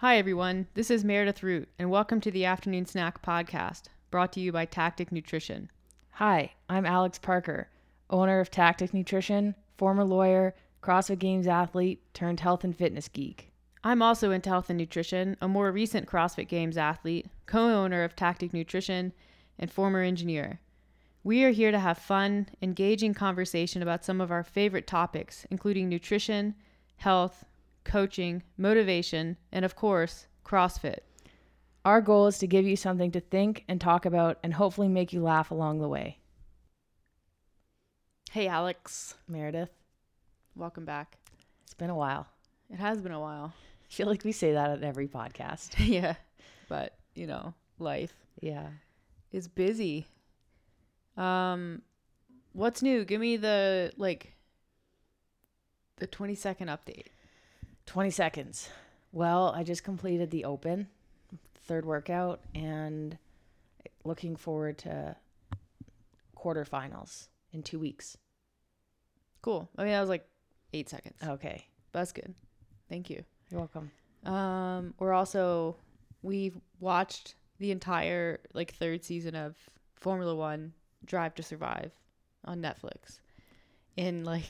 Hi, everyone. This is Meredith Root, and welcome to the Afternoon Snack Podcast, brought to you by Tactic Nutrition. Hi, I'm Alex Parker, owner of Tactic Nutrition, former lawyer, CrossFit Games athlete, turned health and fitness geek. I'm also into health and nutrition, a more recent CrossFit Games athlete, co owner of Tactic Nutrition, and former engineer. We are here to have fun, engaging conversation about some of our favorite topics, including nutrition, health, coaching, motivation, and of course, CrossFit. Our goal is to give you something to think and talk about and hopefully make you laugh along the way. Hey, Alex. Meredith, Welcome back. it's been a while. It has been a while. I feel like we say that at every podcast. yeah, but, you know, life Yeah. is busy. Um, what's new? Give me the, like, the 20 second update. 20 seconds. Well, I just completed the open, third workout, and looking forward to quarterfinals in two weeks. Cool. I mean, that was like eight seconds. Okay. That's good. Thank you. You're welcome. Um, we're also we've watched the entire like third season of Formula One Drive to Survive on Netflix in like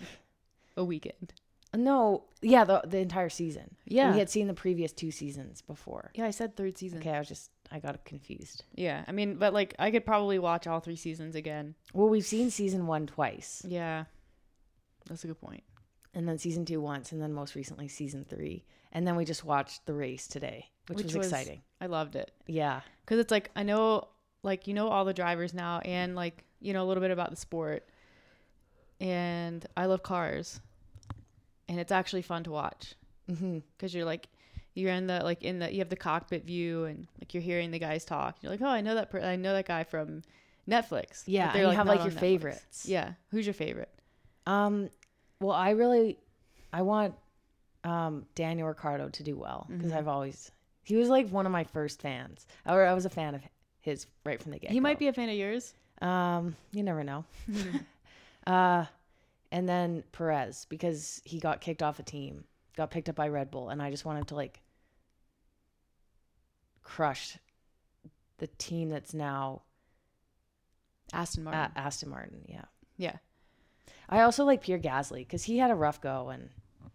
a weekend. No, yeah, the the entire season. Yeah. we had seen the previous two seasons before. Yeah, I said third season. Okay, I was just I got confused. Yeah, I mean, but like I could probably watch all three seasons again. Well, we've seen season one twice, Yeah, that's a good point. and then season two once, and then most recently season three, and then we just watched the race today, which, Which was, was- exciting. I loved it Yeah, because it's like I know, like you know, all the drivers now, and like you know a little bit about the sport, and I love cars, and it's actually fun to watch. mm-hmm. because you're like you're in the like in the you have the cockpit view and like you're hearing the guys talk. You're like, oh, I know that per- I know that guy from Netflix. Yeah. they're, you have like your Netflix. favorites. Yeah, who's your favorite? Um, well, I really, I want, um, Daniel Ricciardo to do well because Mhm. I've always he was like one of my first fans, or I was a fan of his right from the get. He might be a fan of yours. Um, you never know. Uh, and then Perez because he got kicked off a team, got picked up by Red Bull, and I just wanted to like crush the team that's now Aston Martin. Aston Martin. Yeah. yeah, I also like Pierre Gasly because he had a rough go, and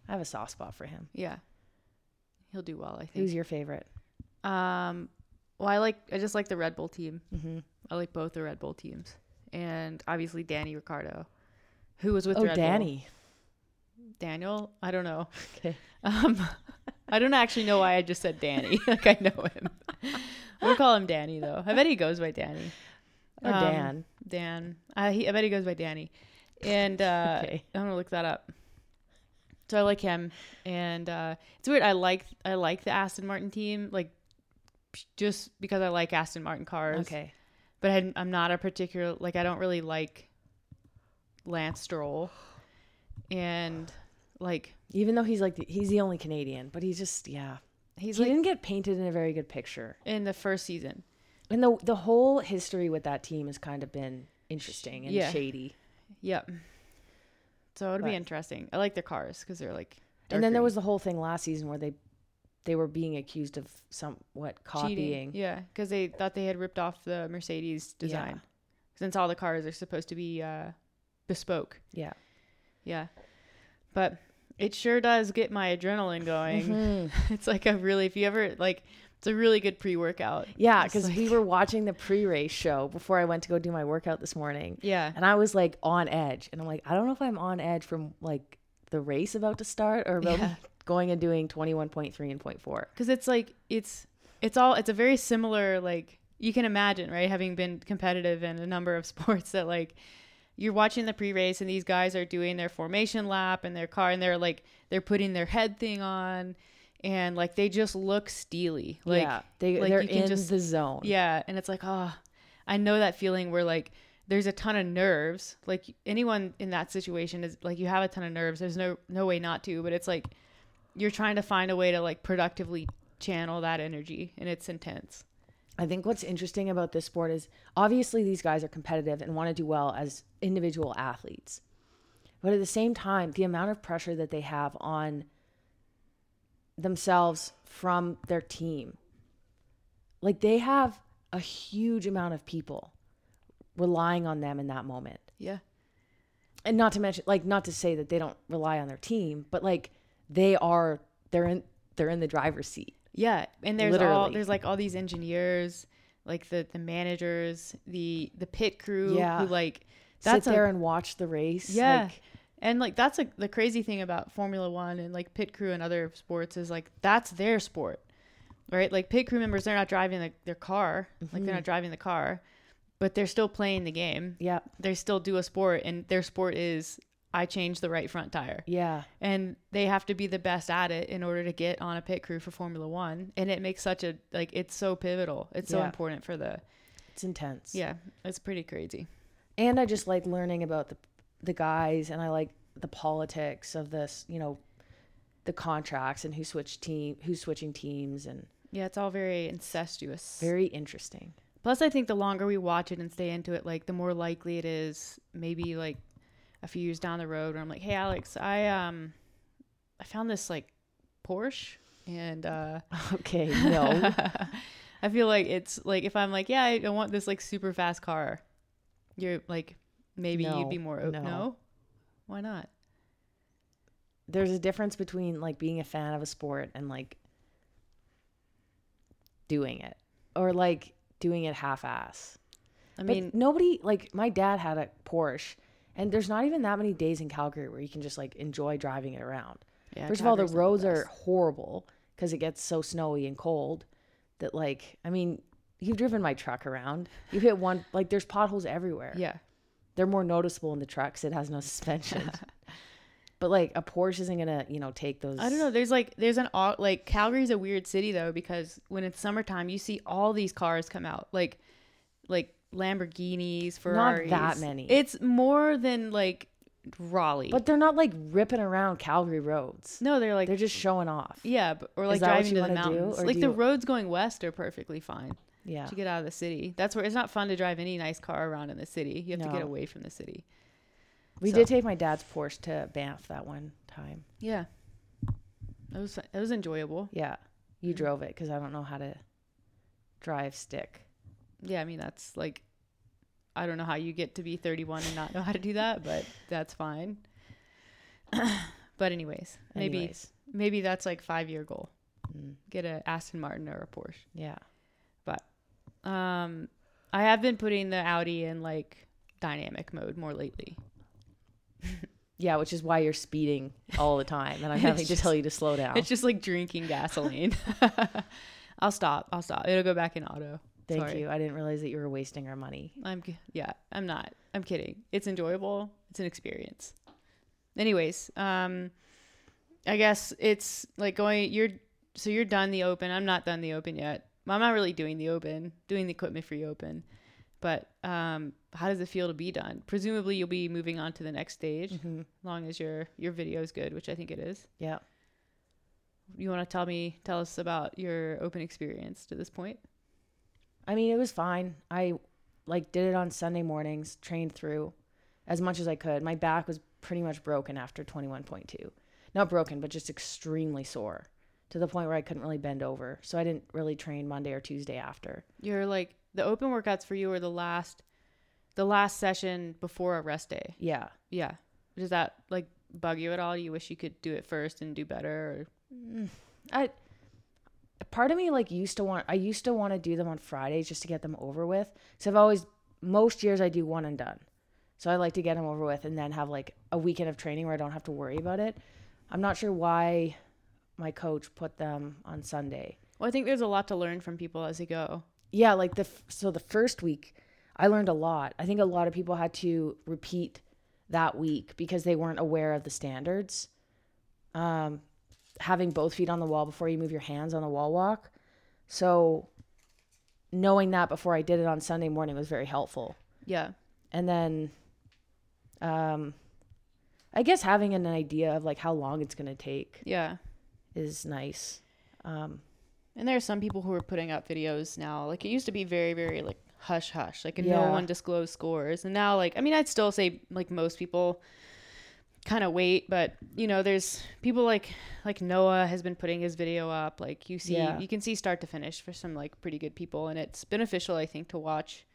I have a soft spot for him. yeah. He'll do well, I think. Who's your favorite? um, well, I like I just like the Red Bull team. Mm-hmm. I like both the Red Bull teams, and obviously Danny Ricciardo, who was with Oh, Red Bull. Danny. Daniel. I don't know. Okay. Um, I don't actually know why I just said Danny. like I know him. we'll call him Danny though. I bet he goes by Danny. Or Um, Dan. Dan. Uh, he, I bet he goes by Danny. And uh, Okay. I'm gonna look that up. So I like him, and uh, it's weird. I like I like the Aston Martin team, like just because I like Aston Martin cars. Okay. But I, I'm not a particular like I don't really like Lance Stroll, and like Even though he's like the, he's the only Canadian, but he's just yeah. he's he like didn't get painted in a very good picture. in the first season. And the the whole history with that team has kind of been interesting and Yeah. shady. Yep. So it'll be But- interesting. I like their cars because they're like. and then there was the whole thing last season where they they were being accused of somewhat green. Cheating. copying. Yeah, because they thought they had ripped off the Mercedes design. Since all the cars are supposed to be uh, bespoke. Yeah. Yeah. But it sure does get my adrenaline going. Mhm. it's like a really, if you ever, like, it's a really good pre workout. Yeah, because we were watching the pre-race show before I went to go do my workout this morning, Yeah. and I was like on edge, and I'm like, I don't know if I'm on edge from like the race about to start or about Yeah. going and doing 21.3 and 0.4. because it's like it's it's all it's a very similar like you can imagine right having been competitive in a number of sports that like you're watching the pre-race and these guys are doing their formation lap in their car and they're like they're putting their head thing on and like they just look steely. Like yeah, they like, they're you can in just- the zone. yeah. And it's like oh i know that feeling where like there's a ton of nerves. Like anyone in that situation is like you have a ton of nerves. There's no no way not to but it's like you're trying to find a way to like productively channel that energy and it's intense I think what's interesting about this sport is obviously these guys are competitive and want to do well as individual athletes. But at the same time, the amount of pressure that they have on themselves from their team. Like they have a huge amount of people relying on them in that moment. Yeah. And not to mention like not to say that they don't rely on their team, but like they are they're in they're in the driver's seat. Yeah, and there's all there's like all these engineers, like the the managers, the the pit crew Yeah. who like That's Sit there and watch the race. Yeah. Like, and like that's like the crazy thing about Formula 1 and like pit crew and other sports is like that's their sport. Right? Like pit crew members they're not driving the, their car, like they're mm-hmm. not driving the car, but they're still playing the game. yeah. They still do a sport and their sport is I changed the right front tire. Yeah. and they have to be the best at it in order to get on a pit crew for Formula One. And it makes such a like it's so pivotal. It's so Yeah. important for the It's intense. yeah. It's pretty crazy. and I just like learning about the the guys, and I like the politics of this. You know, the contracts and who switch team, who's switching teams, and Yeah, it's all very incestuous. very interesting. Plus, I think the longer we watch it and stay into it, like the more likely it is maybe like a few years down the road where I'm like, hey Alex, I um I found this like Porsche and uh Okay, no, I feel like it's like if I'm like, yeah, I I want this like super fast car, you're like, maybe No, you'd be more open. no. No. why not? there's a difference between like being a fan of a sport and like doing it, or like doing it half-ass. I But mean, nobody like my dad had a Porsche, and there's not even that many days in Calgary where you can just like enjoy driving it around. yeah, First of all, the Calgary's roads are horrible because it gets so snowy and cold that, like, I mean, you've driven my truck around. You hit one, like, there's potholes everywhere. yeah, They're more noticeable in the trucks. It has no suspension. but, like, a Porsche isn't going to, you know, take those. I don't know. There's like there's an like Calgary's a weird city though because when it's summertime, you see all these cars come out like like Lamborghinis, Ferraris. Not that many. It's more than like Raleigh. But they're not, like, ripping around Calgary roads. no, they're like They're just showing off. yeah, but, or like driving to the wanna do, mountains. like the you- roads going west are perfectly fine Yeah. to get out of the city. That's where it's not fun to drive any nice car around in the city. You have to get away from the city. We So- did take my dad's Porsche to Banff that one time. Yeah, it was it was enjoyable. Yeah. You mm. drove it because I don't know how to drive stick. Yeah, I mean that's like I don't know how you get to be 31 and not know how to do that, but that's fine. but anyways, maybe Anyways. maybe that's like 5-year goal. Mm, Get a Aston Martin or a Porsche. yeah. But um I have been putting the Audi in like dynamic mode more lately. Yeah, which is why you're speeding all the time, and I'm having to tell you to slow down. It's just like drinking gasoline. I'll stop. I'll stop. It'll go back in auto. Thank sorry. you. I didn't realize that you were wasting our money. I'm yeah, I'm not. I'm kidding. It's enjoyable. It's an experience. Anyways, um I guess it's like going you're so you're done the open. I'm not done the open yet. I'm not really doing the open, doing the equipment free open. But um how does it feel to be done? Presumably you'll be moving on to the next stage Mm-hmm. as long as your your video is good, which I think it is. Yeah. You want to tell me tell us about your open experience to this point? I mean, it was fine. I like did it on Sunday mornings, trained through as much as I could. My back was pretty much broken after 21.2. Not broken, but just extremely sore to the point where I couldn't really bend over. So I didn't really train Monday or Tuesday after. You're like the open workouts for you were the last the last session before a rest day. Yeah. Yeah. Does that like bug you at all? You wish you could do it first and do better or mm, I part of me like used to want I used to want to do them on Fridays just to get them over with. So I've always most years I do one and done. So I like to get them over with and then have like a weekend of training where I don't have to worry about it. I'm not sure why my coach put them on Sunday. Well, I think there's a lot to learn from people as they go. Yeah, like the so the first week I learned a lot. I think a lot of people had to repeat that week because they weren't aware of the standards. Um, having both feet on the wall before you move your hands on the wall walk. So knowing that before I did it on Sunday morning was very helpful. Yeah. And then um I guess having an idea of like how long it's going to take Yeah. is nice. Um And there are some people who are putting up videos now. Like it used to be very, very like hush hush, like no Yeah. one disclosed scores. And now like I mean I'd still say like most people kind of wait. But you know, there's people like like Noah has been putting his video up. Like you see, Yeah. you can see start to finish for some like pretty good people, and it's beneficial, I think, to watch,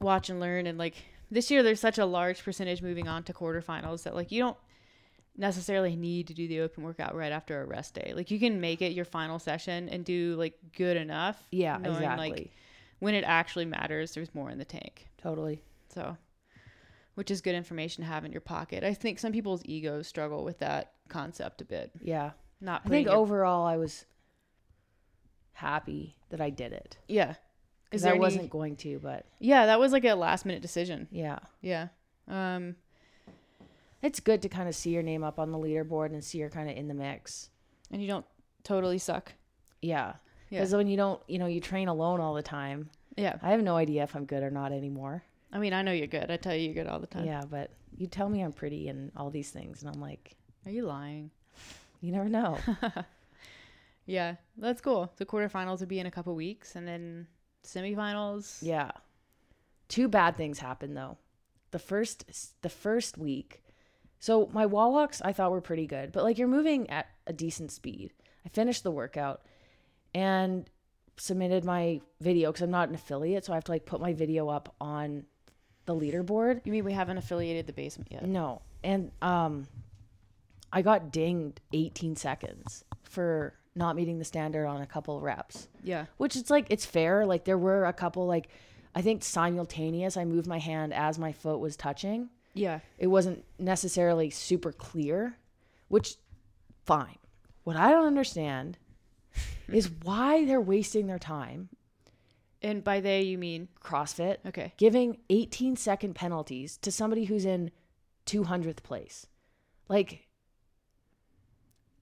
watch and learn. And like this year, there's such a large percentage moving on to quarterfinals that like you don't necessarily need to do the open workout right after a rest day. Like you can make it your final session and do like good enough. Yeah, knowing, exactly. Like when it actually matters, there's more in the tank. totally. So, which is good information to have in your pocket. I think some people's egos struggle with that concept a bit. Yeah. Not I think your- overall I was happy that I did it. yeah. Because I any- wasn't going to, but Yeah, that was like a last minute decision. yeah. Yeah. Um. It's good to kind of see your name up on the leaderboard and see you're kind of in the mix. And you don't totally suck. Yeah. Yeah. Because when you don't, you know, you train alone all the time. Yeah. I have no idea if I'm good or not anymore. I mean, I know you're good. I tell you, you're good all the time. Yeah, but you tell me I'm pretty and all these things, and I'm like, Are you lying? you never know. Yeah, that's cool. The quarterfinals will be in a couple weeks, and then semifinals. yeah. Two bad things happened though. The first, the first week. So my wall walks I thought were pretty good, but like you're moving at a decent speed. I finished the workout and submitted my video because I'm not an affiliate, so I have to like put my video up on the leaderboard. You mean we haven't affiliated the basement yet? No. And um I got dinged 18 seconds for not meeting the standard on a couple reps. Yeah. Which it's like it's fair. Like there were a couple like I think simultaneous I moved my hand as my foot was touching. Yeah. It wasn't necessarily super clear, which fine. What I don't understand is why they're wasting their time And by they, you mean CrossFit okay. giving 18 second penalties to somebody who's in 200th place. Like,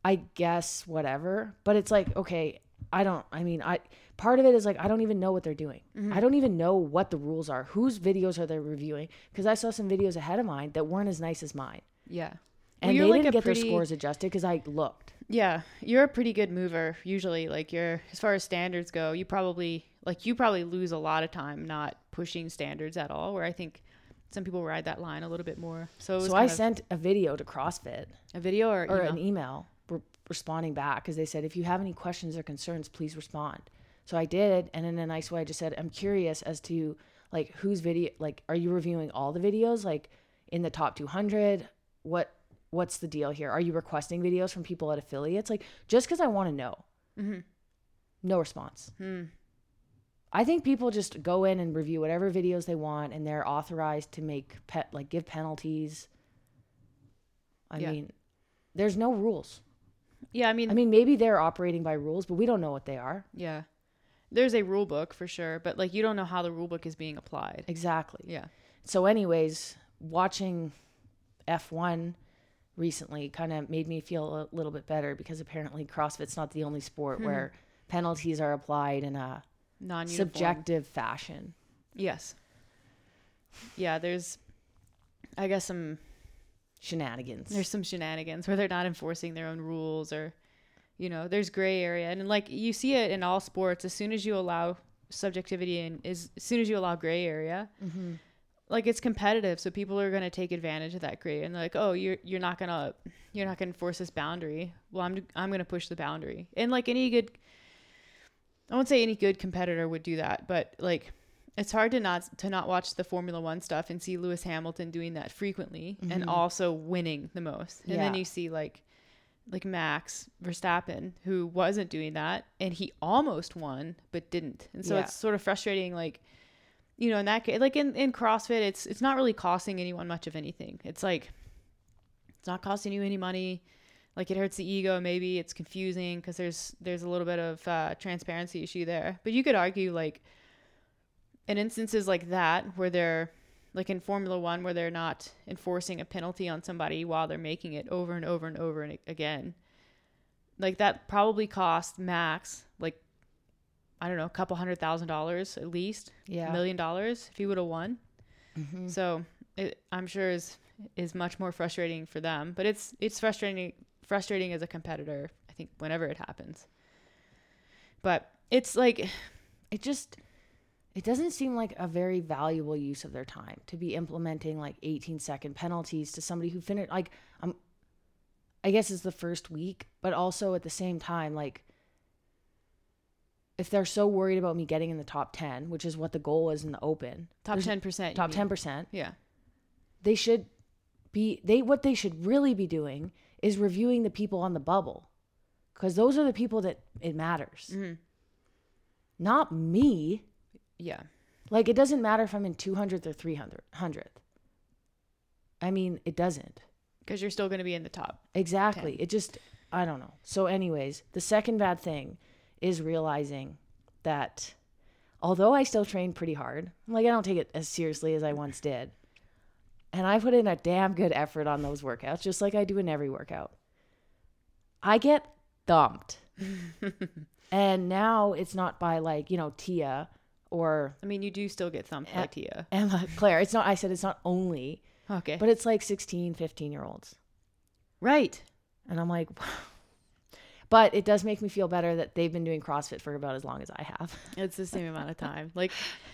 I guess whatever, but it's like, okay, I don't, I mean, I, part of it is like, I don't even know what they're doing. Mm-hmm. I don't even know what the rules are. Whose videos are they reviewing? Because I saw some videos ahead of mine that weren't as nice as mine. Yeah. And Well, they like didn't get pretty- their scores adjusted because I looked. Yeah, you're a pretty good mover usually. Like you're as far as standards go, you probably like you probably lose a lot of time not pushing standards at all. Where I think some people ride that line a little bit more. So, So I sent a video to CrossFit a video or, or email? an email re- responding back because they said if you have any questions or concerns please respond so i did and in a nice way i just said i'm curious as to like whose video like are you reviewing all the videos like in the top 200 what what's the deal here are you requesting videos from people at affiliates like just because i want to know Mm-hmm. no response Hmm. I think people just go in and review whatever videos they want and they're authorized to make pet like give penalties i Yeah. mean there's no rules Yeah, I mean, I mean, maybe they're operating by rules, but we don't know what they are. yeah, there's a rule book for sure, but like you don't know how the rule book is being applied. Exactly. Yeah. So, anyways, watching F1 recently kind of made me feel a little bit better because apparently CrossFit's not the only sport Hmm. where penalties are applied in a Non subjective fashion. Yes. Yeah, there's, I guess some Shenanigans. there's some shenanigans where they're not enforcing their own rules or you know there's gray area and like you see it in all sports as soon as you allow subjectivity and is as soon as you allow gray area Mhm. like it's competitive so people are going to take advantage of that gray and they're like oh you're you're not going to you're not going to enforce this boundary well i'm i'm going to push the boundary and like any good i won't say any good competitor would do that but like it's hard to not to not watch the Formula One stuff and see Lewis Hamilton doing that frequently and Mhm. also winning the most. And then you see like like Max Verstappen who wasn't doing that and he almost won but didn't. And so Yeah. it's sort of frustrating like you know in that case like in, in CrossFit it's it's not really costing anyone much of anything. It's like it's not costing you any money. Like it hurts the ego maybe it's confusing because there's there's a little bit of uh, transparency issue there. But you could argue like in instances like that where they're like in Formula One where they're not enforcing a penalty on somebody while they're making it over and over and over and again, like that probably cost Max like I don't know a couple hundred thousand dollars at least, yeah. a million dollars if he would have won. Mhm. So it, I'm sure is is much more frustrating for them, but it's it's frustrating frustrating as a competitor. I think whenever it happens, but it's like It just it doesn't seem like a very valuable use of their time to be implementing like 18 second penalties to somebody who finished like I'm I guess it's the first week, but also at the same time like if they're so worried about me getting in the top 10, which is what the goal is in the open, Top ten percent. top 10%, Yeah. they should be they what they should really be doing is reviewing the people on the bubble cuz those are the people that it matters. Mhm. Not me. Yeah. Like it doesn't matter if I'm in 200th or 300th. I mean, it doesn't. Because you're still going to be in the top. Exactly. It just I don't know. So anyways, the second bad thing is realizing that although I still train pretty hard, like I don't take it as seriously as I once did. And I put in a damn good effort on those workouts, just like I do in every workout. I get thumped. and now it's not by like, you know, Tia or I mean, you do still get thumped by Tia. Emma Claire. It's not I said it's not only, Okay. but it's like 16, 15 year olds. right. And I'm like, but it does make me feel better that they've been doing CrossFit for about as long as I have. It's the same amount of time. Like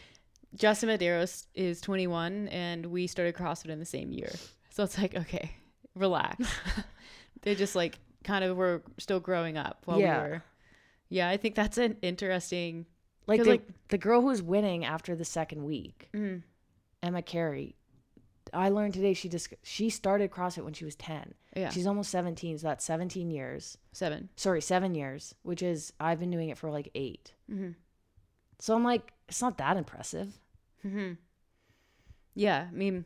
Justin Medeiros is 21 and we started CrossFit in the same year. So it's like, okay, relax. they just like kind of were still growing up while Yeah. we were. Yeah, I think that's an interesting. Like the, like- the girl who's winning after the second week, Mm, Emma Carey. I learned today she just she started CrossFit when she was 10. yeah, She's almost 17, so that's 17 years. seven. Sorry, 7 years, which is I've been doing it for like 8. Mm-hmm. So I'm like it's not that impressive. Mm-hmm. Yeah, I mean,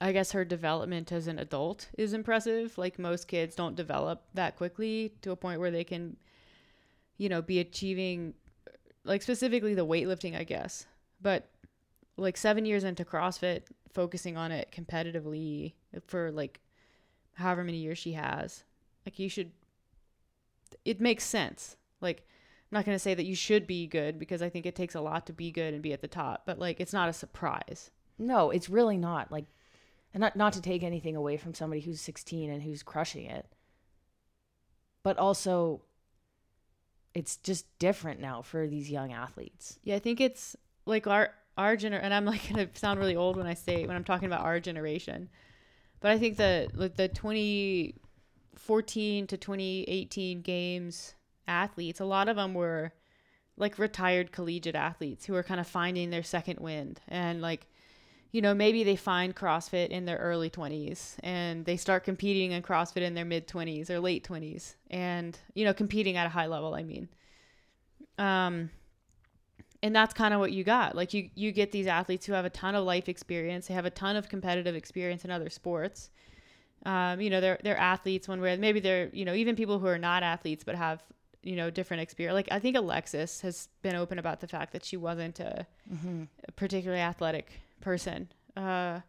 I guess her development as an adult is impressive. Like most kids don't develop that quickly to a point where they can, you know, be achieving, like specifically the weightlifting, I guess. But like seven years into CrossFit, focusing on it competitively for like however many years she has, like you should, it makes sense. Like, I'm not going to say that you should be good because I think it takes a lot to be good and be at the top, but like it's not a surprise. No, it's really not. Like and not not to take anything away from somebody who's 16 and who's crushing it. But also it's just different now for these young athletes. Yeah, I think it's like our our gener and I'm like going to sound really old when I say when I'm talking about our generation. But I think the like the 2014 to 2018 games athletes, a lot of them were like retired collegiate athletes who are kind of finding their second wind and like you know, maybe they find CrossFit in their early 20s and they start competing in CrossFit in their mid 20s or late 20s and, you know, competing at a high level, I mean. Um, and that's kind of what you got. Like you, you get these athletes who have a ton of life experience. They have a ton of competitive experience in other sports. Um, you know, they're, they're athletes one way, maybe they're, you know, even people who are not athletes, but have, you know, different experience. Like I think Alexis has been open about the fact that she wasn't a, a particularly athletic person. Uh,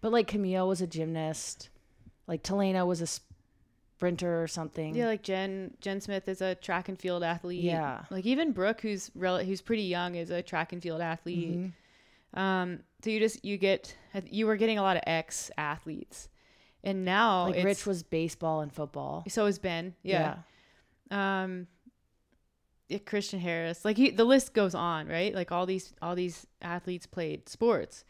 But like Camille was a gymnast, like Telena was a sprinter or something. yeah, like Jen Jen Smith is a track and field athlete. Yeah. Like even Brooke, who's rel- who's pretty young, is a track and field athlete. Um, so you just you get you were getting a lot of ex athletes, and now like Rich was baseball and football. so is Ben. Yeah. Um, yeah, Christian Harris. Like he, the list goes on, right? Like all these all these athletes played sports,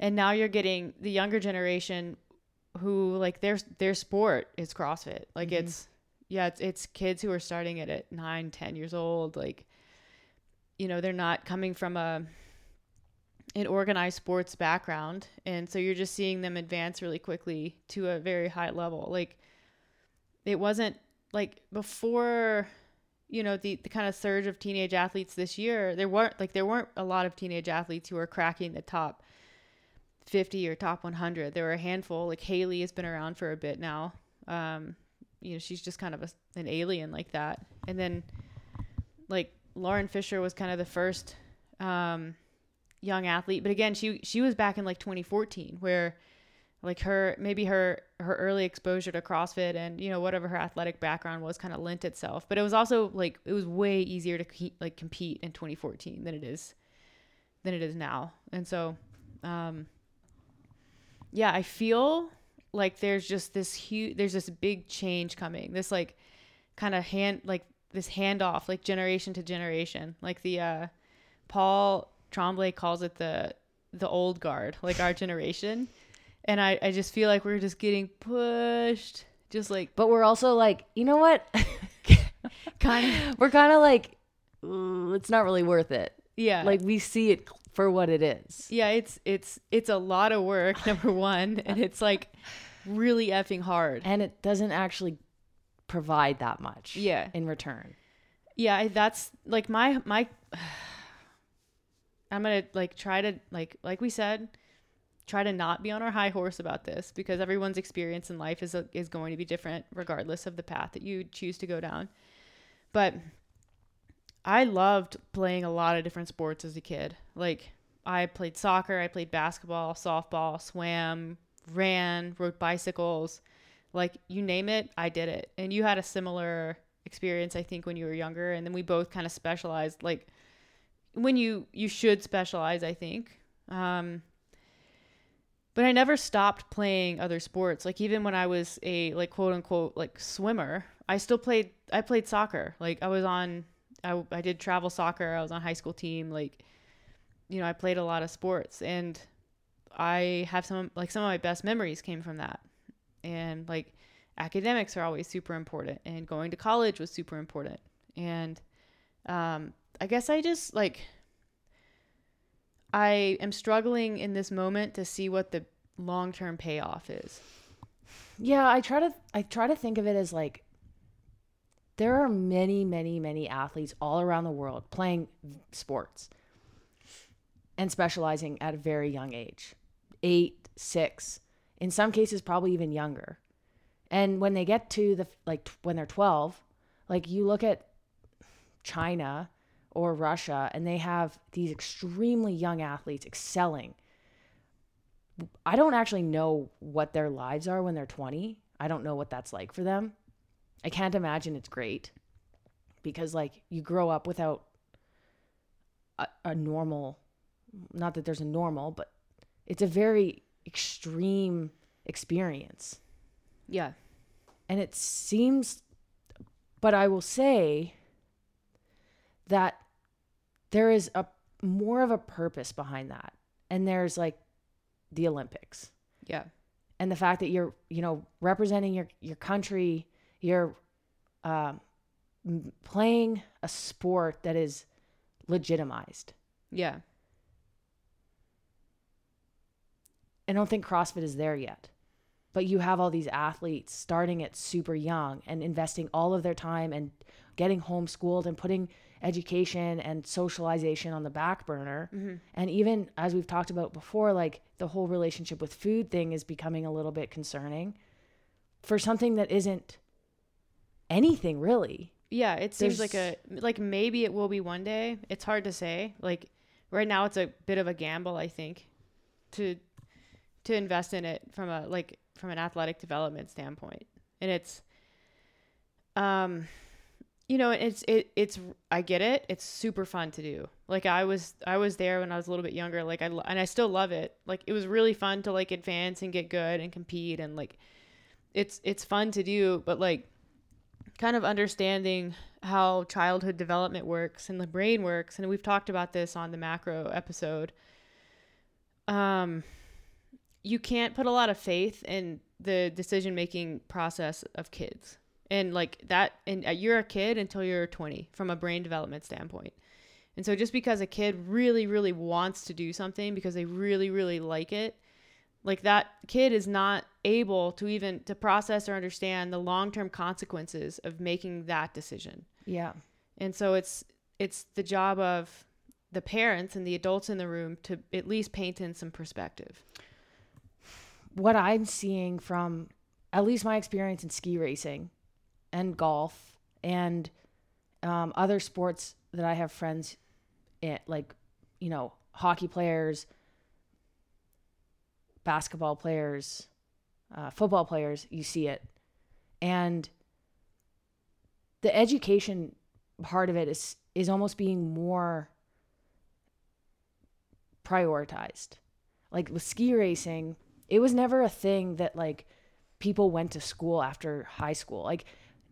and now you're getting the younger generation who like their their sport is CrossFit. Like Mhm. it's yeah, it's it's kids who are starting it at nine, ten years old. Like you know, they're not coming from a an organized sports background, and so you're just seeing them advance really quickly to a very high level. Like it wasn't like before you know the, the kind of surge of teenage athletes this year there weren't like there weren't a lot of teenage athletes who were cracking the top 50 or top 100 there were a handful like haley has been around for a bit now. Um you know she's just kind of a, an alien like that. And then like lauren fisher was kind of the first um young athlete. But again she she was back in like 2014 where like her maybe her her early exposure to CrossFit and you know whatever her athletic background was kind of lent itself but it was also like it was way easier to ke- like compete in 2014 than it is than it is now and so um yeah I feel like there's just this huge there's this big change coming this like kind of hand like this handoff like generation to generation like the uh Paul Tremblay calls it the the old guard, like our generation. And I, I just feel like we're just getting pushed, just like But we're also like, you know what? kind of we're kind of like, "Ooh, it's not really worth it. yeah, Like we see it for what it is. yeah. It's it's it's a lot of work, number one, and it's like really effing hard. And it doesn't actually provide that much Yeah, in return. yeah. That's like my my. I'm gonna like try to like like we said, try to not be on our high horse about this because everyone's experience in life is is going to be different regardless of the path that you choose to go down. But I loved playing a lot of different sports as a kid. Like I played soccer, I played basketball, softball, swam, ran, rode bicycles. Like you name it, I did it. And you had a similar experience I think when you were younger and then we both kind of specialized like when you you should specialize, I think. Um but I never stopped playing other sports. Like even when I was a like quote unquote like swimmer, I still played I played soccer. Like I was on I I did travel soccer. I was on high school team like you know, I played a lot of sports and I have some like some of my best memories came from that. And like academics are always super important and going to college was super important. And um I guess I just like I am struggling in this moment to see what the long-term payoff is. Yeah, I try to I try to think of it as like there are many, many, many athletes all around the world playing sports and specializing at a very young age. Eight, six, in some cases probably even younger. And when they get to the like when they're 12, like you look at China or Russia and they have these extremely young athletes excelling I don't actually know what their lives are when they're 20. I don't know what that's like for them. I can't imagine it's great because, like, you grow up without a, a normal, not that there's a normal, but it's a very extreme experience. Yeah. And it seems, but I will say that there is a more of a purpose behind that. And there's like the Olympics Yeah. and the fact that you're you know representing your your country you're um, playing a sport that is legitimized Yeah. i don't think crossfit is there yet but you have all these athletes starting at super young and investing all of their time and getting homeschooled and putting education and socialization on the back burner and even as we've talked about before like the whole relationship with food thing is becoming a little bit concerning for something that isn't anything really Yeah, it seems like a like maybe it will be one day. It's hard to say. Like right now it's a bit of a gamble, I think, to to invest in it from a like from an athletic development standpoint. And it's um you know, it's it it's I get it. It's super fun to do. Like I was I was there when I was a little bit younger. Like I and I still love it. Like it was really fun to like advance and get good and compete and like it's it's fun to do, but like kind of understanding how childhood development works and the brain works and we've talked about this on the macro episode um you can't put a lot of faith in the decision making process of kids and like that and uh, you're a kid until you're 20 from a brain development standpoint. And so just because a kid really really wants to do something because they really really like it like that kid is not able to even to process or understand the long-term consequences of making that decision. Yeah. And so it's it's the job of the parents and the adults in the room to at least paint in some perspective. What i'm seeing from at least my experience in ski racing and golf and um, other sports that i have friends in like you know hockey players basketball players uh, football players you see it. And the education part of it is is almost being more prioritized. Like with ski racing it was never a thing that like people went to school after high school. Like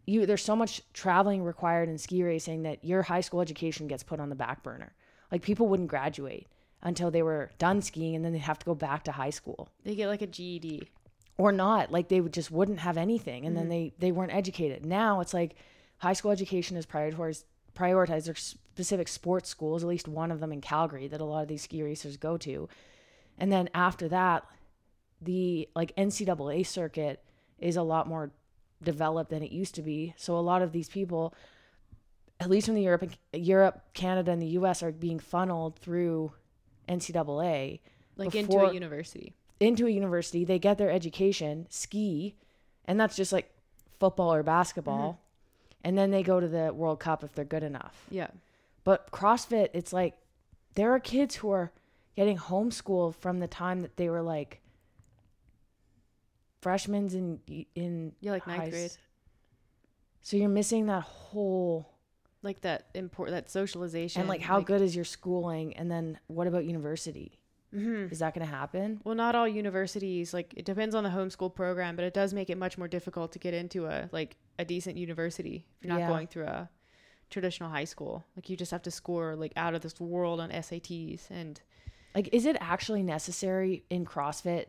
you there's so much traveling required in ski racing that your high school education gets put on the back burner. Like people wouldn't graduate until they were done skiing and then they'd have to go back to high school. They get like a GED. or not. Like they would just wouldn't have anything and then mm-hmm. they they weren't educated. Now it's like high school education is prioritized prioritized there's specific sports schools at least one of them in calgary that a lot of these ski racers go to. And then after that the like ncaa circuit is a lot more developed than it used to be so a lot of these people at least from the europe europe canada and the us are being funneled through ncaa Like into a university. into a university, they get their education, ski, and that's just like football or basketball. Mm-hmm. And then they go to the World Cup if they're good enough. Yeah. But CrossFit, it's like there are kids who are getting homeschooled from the time that they were like freshmen in in Yeah, like ninth grade. s- So you're missing that whole Like that import that socialization. and like how good is your schooling and then what about university? Mhm. Is that going to happen? Well, not all universities. Like it depends on the homeschool program, but it does make it much more difficult to get into a like a decent university if you're not Yeah. going through a traditional high school. Like you just have to score like out of this world on SATs and Like is it actually necessary in CrossFit?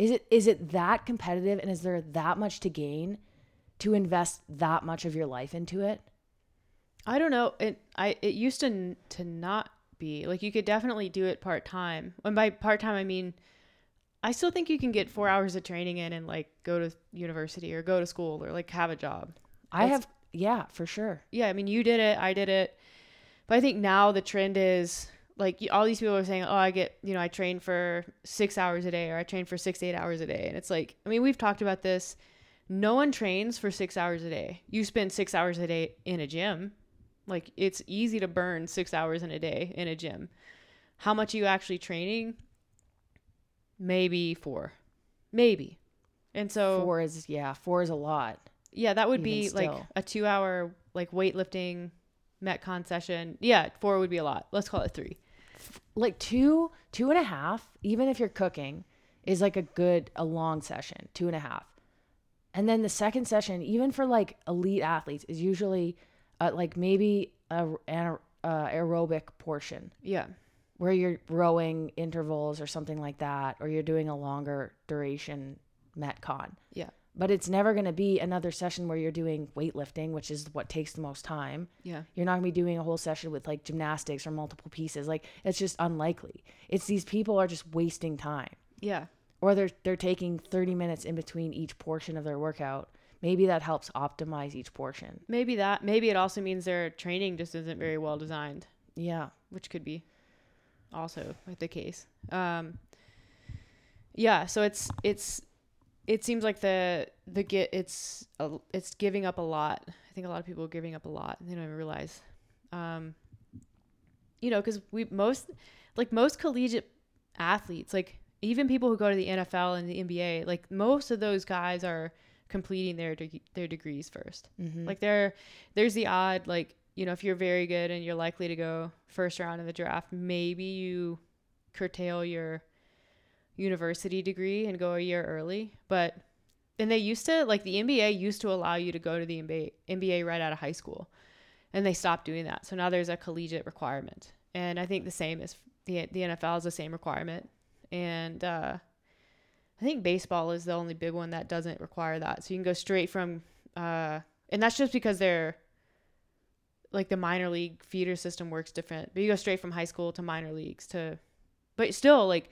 Is it is it that competitive and is there that much to gain to invest that much of your life into it? I don't know. It I it used to to not be like you could definitely do it part time. And by part time I mean I still think you can get four hours of training in and like go to university or go to school or like have a job. I That's- have yeah, for sure. Yeah, I mean you did it, I did it, but I think now the trend is like all these people are saying, oh, I get you know I train for six hours a day or I train for six to eight hours a day, and it's like I mean we've talked about this. No one trains for six hours a day. You spend six hours a day in a gym. Like it's easy to burn six hours in a day in a gym. How much are you actually training? Maybe four, maybe. And so 4 is yeah, 4 is a lot. yeah, that would be like a two hour like weightlifting metcon session. Yeah, four would be a lot. Let's call it three. Like two, two and a half, even if you're cooking, is like a good a long session, two and a half. And then the second session, even for like elite athletes, is usually uh, like maybe a, an uh, aerobic portion. Yeah. where you're rowing intervals or something like that, or you're doing a longer duration metcon. Yeah. But it's never going to be another session where you're doing weightlifting, which is what takes the most time. Yeah. You're not going to be doing a whole session with like gymnastics or multiple pieces. Like it's just unlikely. It's these people are just wasting time. Yeah. Or they're they're taking 30 minutes in between each portion of their workout. Maybe that helps optimize each portion. Maybe that. Maybe it also means their training just isn't very well designed, Yeah. which could be also the case. Um, yeah. So it's it's it seems like the the get it's a, it's giving up a lot. I think a lot of people are giving up a lot. and They don't even realize. Um, you know, because we most like most collegiate athletes, like even people who go to the NFL and the NBA, like most of those guys are completing their deg- their degrees 1st Mm-hmm. Like there, there's the odd like you know if you're very good and you're likely to go first round in the draft, maybe you curtail your university degree and go a year early. But and they used to like the NBA used to allow you to go to the NBA NBA right out of high school, and they stopped doing that. So now there's a collegiate requirement, and I think the same is the the NFL is the same requirement, and uh, I think baseball is the only big one that doesn't require that. So you can go straight from, uh, and that's just because they're like the minor league feeder system works different. But you go straight from high school to minor leagues to, but still like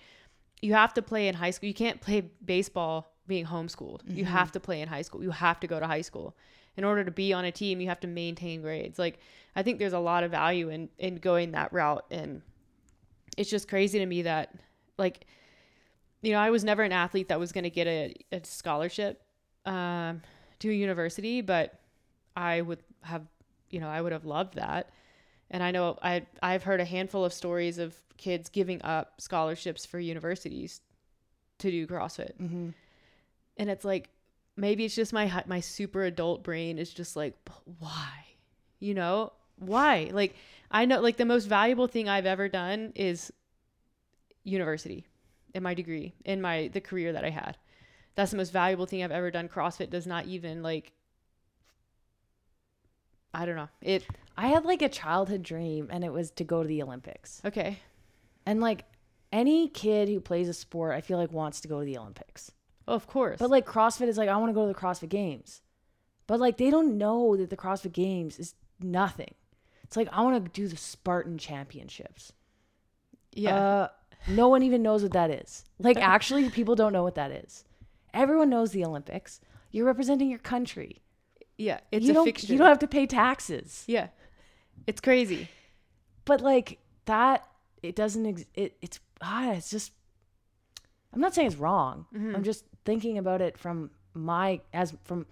you have to play in high school. You can't play baseball being homeschooled. You Mhm. have to play in high school. You have to go to high school. In order to be on a team, you have to maintain grades. Like I think there's a lot of value in in going that route and it's just crazy to me that like you know, I was never an athlete that was going to get a, a scholarship um, to a university, but I would have, you know, I would have loved that. And I know I I've heard a handful of stories of kids giving up scholarships for universities to do CrossFit. Mm-hmm. And it's like maybe it's just my my super adult brain is just like why? You know? Why? Like I know like the most valuable thing I've ever done is university in my degree in my the career that I had. That's the most valuable thing I've ever done. CrossFit does not even like I don't know. It I had like a childhood dream and it was to go to the Olympics. okay. And like any kid who plays a sport, I feel like wants to go to the Olympics. Oh, of course. But like CrossFit is like I want to go to the CrossFit Games. But like they don't know that the CrossFit Games is nothing. It's like I want to do the Spartan Championships. yeah. Uh, no one even knows what that is. Like actually people don't know what that is. Everyone knows the Olympics. You're representing your country. Yeah. It's you a don't fixture. you don't have to pay taxes. yeah. It's crazy. But like that it doesn't ex- it it's ah it's just I'm not saying it's wrong. Mm-hmm. I'm just thinking about it from my as from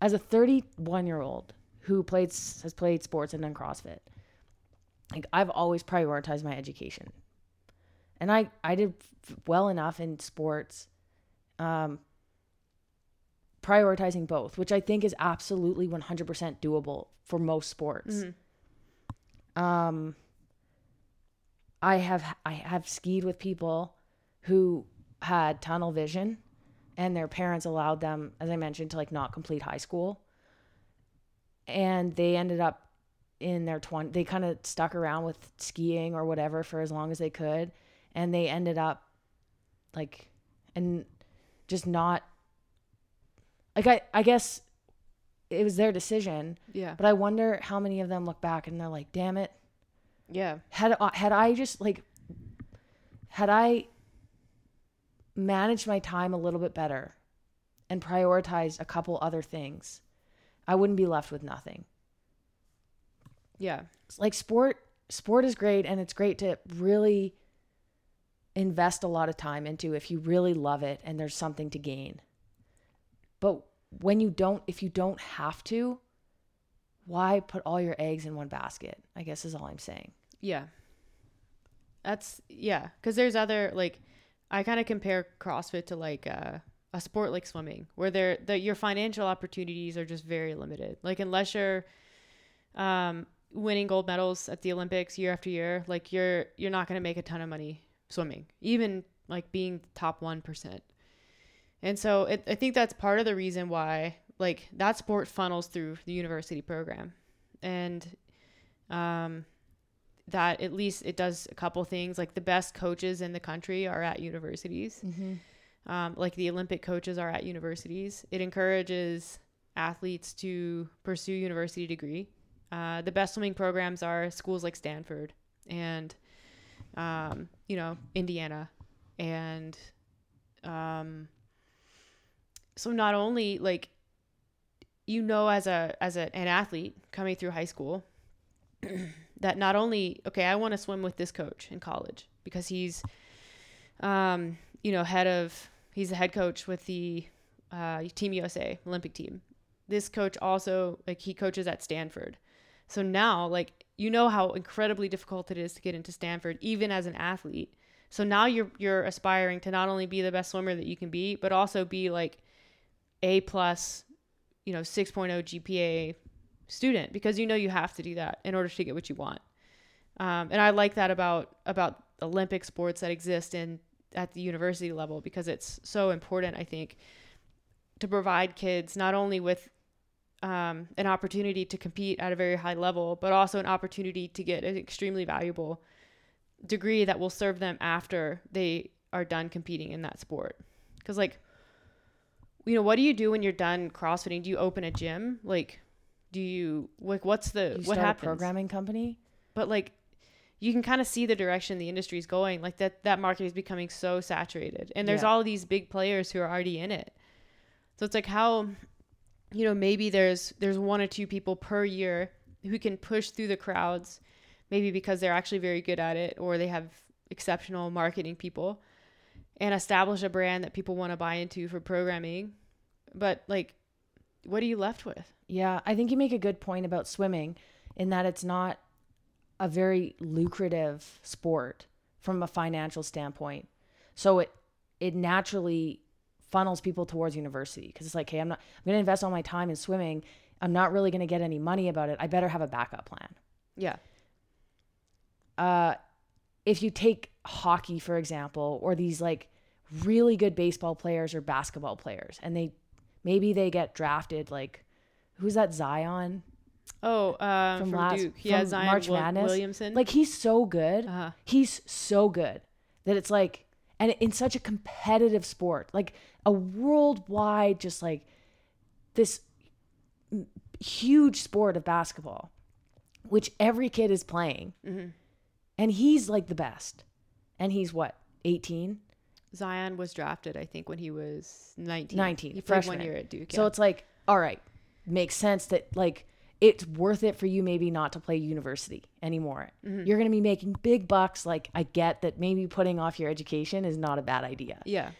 as a 31 year old who played has played sports and done CrossFit. Like I've always prioritized my education, and I I did well enough in sports, um, prioritizing both, which I think is absolutely 100% doable for most sports. Um, I have I have skied with people who had tunnel vision and their parents allowed them as I mentioned to like not complete high school. And they ended up in their 20 they kind of stuck around with skiing or whatever for as long as they could and they ended up like and just not like I I guess it was their decision, Yeah. but I wonder how many of them look back and they're like, "Damn it, Yeah. had uh, had I just like had I managed my time a little bit better and prioritized a couple other things, I wouldn't be left with nothing. Yeah. Like sport sport is great and it's great to really invest a lot of time into if you really love it and there's something to gain. But when you don't if you don't have to, why put all your eggs in one basket? I guess is all I'm saying. Yeah. That's yeah, cuz there's other like I kind of compare CrossFit to like uh, a sport like swimming where there the your financial opportunities are just very limited. Like unless you're um winning gold medals at the Olympics year after year, like you're you're not going to make a ton of money swimming, even like being top 1%. And so it, I think that's part of the reason why like that sport funnels through the university program. And um that at least it does a couple things like the best coaches in the country are at universities. Um, like the olympic coaches are at universities. It encourages athletes to pursue university degree. Uh, the best swimming programs are schools like stanford and um, you know indiana and um, so not only like you know as a as a, an athlete coming through high school that not only okay i want to swim with this coach in college because he's um you know head of he's the head coach with the uh, team usa olympic team. This coach also like he coaches at stanford. So now like you know how incredibly difficult it is to get into stanford even as an athlete. So now you're you're aspiring to not only be the best swimmer that you can be but also be like a plus you know 6.0 gpa student because you know you have to do that in order to get what you want. Um, and I like that about about Olympic sports that exist in at the university level because it's so important. I think to provide kids not only with um, an opportunity to compete at a very high level, but also an opportunity to get an extremely valuable degree that will serve them after they are done competing in that sport. Because like, you know, what do you do when you're done CrossFitting? Do you open a gym? Like, do you like what's the You what happens? programming company. But like, you can kind of see the direction the industry is going. Like that that market is becoming so saturated, and there's Yeah. all these big players who are already in it. So it's like how, you know, maybe there's there's one or two people per year who can push through the crowds, maybe because they're actually very good at it or they have exceptional marketing people, and establish a brand that people want to buy into for programming. But like, what are you left with? Yeah, I think you make a good point about swimming in that it's not a very lucrative sport from a financial standpoint. So it it naturally funnels people towards university because it's like, hey, I'm not I'm going to invest all my time in swimming. I'm not really going to get any money about it. I better have a backup plan. Yeah. uh, if you take hockey for example or these like really good baseball players or basketball players and they maybe they get drafted like who's that Zion? Oh, uh, From from, last- Duke. From has Zion March Madness. Williamson. Like he's so good. uh-huh. He's so good that it's like, and in such a competitive sport, like a worldwide, just like this huge sport of basketball, which every kid is playing, Mm-hmm. And he's like the best. And he's what, 18? Zion was drafted, I think, when he was 19. 19, He played freshman. one year at Duke. So it's like, all right, makes sense that like it's worth it for you maybe not to play university anymore. Mm-hmm. You're going to be making big bucks. Like I get that maybe putting off your education is not a bad idea. yeah.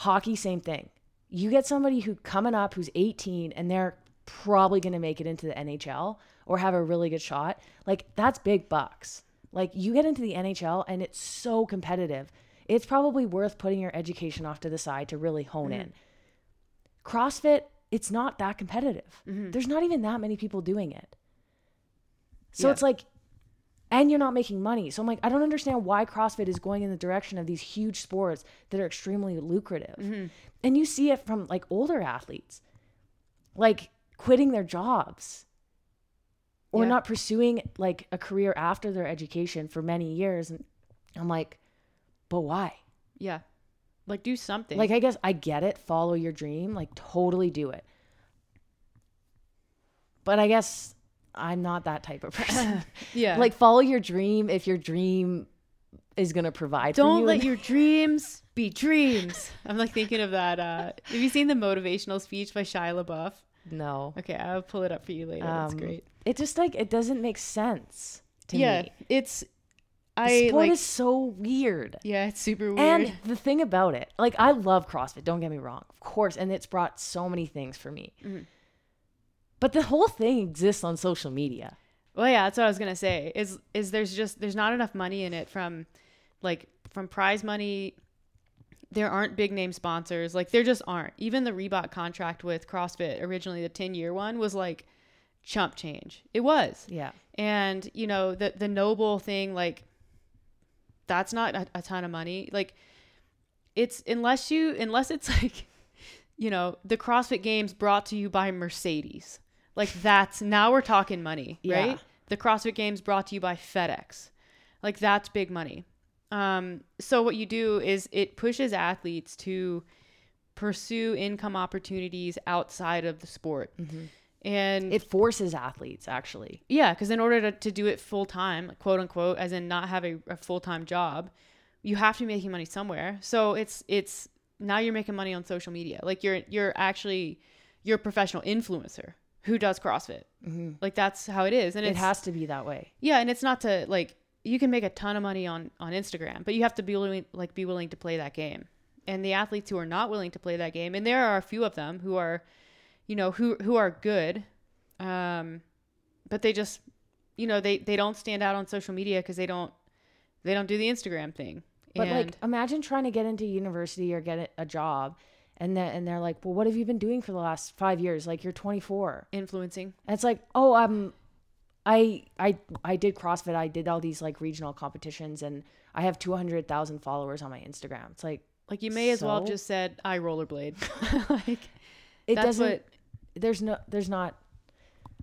Hockey, same thing. You get somebody who coming up who's 18 and they're probably going to make it into the NHL or have a really good shot. Like that's big bucks. Like you get into the NHL and it's so competitive. It's probably worth putting your education off to the side to really hone mm-hmm. in. CrossFit, it's not that competitive. Mm-hmm. There's not even that many people doing it. So Yeah. it's like and you're not making money. So I'm like, I don't understand why CrossFit is going in the direction of these huge sports that are extremely lucrative. Mm-hmm. And you see it from like older athletes, like quitting their jobs or Yeah. not pursuing like a career after their education for many years. And I'm like, but why? Yeah. Like do something. Like, I guess I get it. Follow your dream. Like, totally do it. But I guess I'm not that type of person. yeah. like, follow your dream if your dream is going to provide don't you. let and- your dreams be dreams. I'm like thinking of that. Uh, have you seen the motivational speech by Shia LaBeouf? No. Okay, I'll pull it up for you later. That's Um, great. It just, like, it doesn't make sense to Yeah, me. it's The I sport like. is so weird. yeah, it's super weird. And the thing about it, like I love CrossFit, don't get me wrong, of course, and it's brought so many things for me. Mm-hmm. But the whole thing exists on social media. Well, yeah, that's what I was gonna say. Is is there's just there's not enough money in it from, like from prize money. There aren't big name sponsors. Like there just aren't. Even the Reebok contract with CrossFit originally, the ten year one was like chump change. It was, Yeah. and you know the the NOBULL thing like that's not a, a ton of money. Like it's unless you unless it's like you know the CrossFit Games brought to you by Mercedes. Like that's now we're talking money, Yeah. right? The CrossFit Games brought to you by FedEx. Like that's big money. Um, so what you do is it pushes athletes to pursue income opportunities outside of the sport. And It forces athletes actually. yeah, because in order to, to do it full time, quote unquote, as in not have a, a full time job, you have to be making money somewhere. So it's it's now you're making money on social media. Like you're you're actually you're a professional influencer who does CrossFit. Mm-hmm. Like that's how it is, and It has to be that way. yeah, and it's not to like you can make a ton of money on on Instagram, but you have to be willing like be willing to play that game. And the athletes who are not willing to play that game, and there are a few of them who are, you know, who who are good, um, but they just, you know, they they don't stand out on social media because they don't they don't do the Instagram thing. But and like imagine trying to get into university or get a job and then and they're like, "Well, what have you been doing for the last 5 years? Like you're 24." influencing. And it's like, "Oh, I'm I I I did CrossFit. I did all these like regional competitions and I have 200,000 followers on my Instagram." It's like Like you may as well have just said I rollerblade. like it doesn't what there's no there's not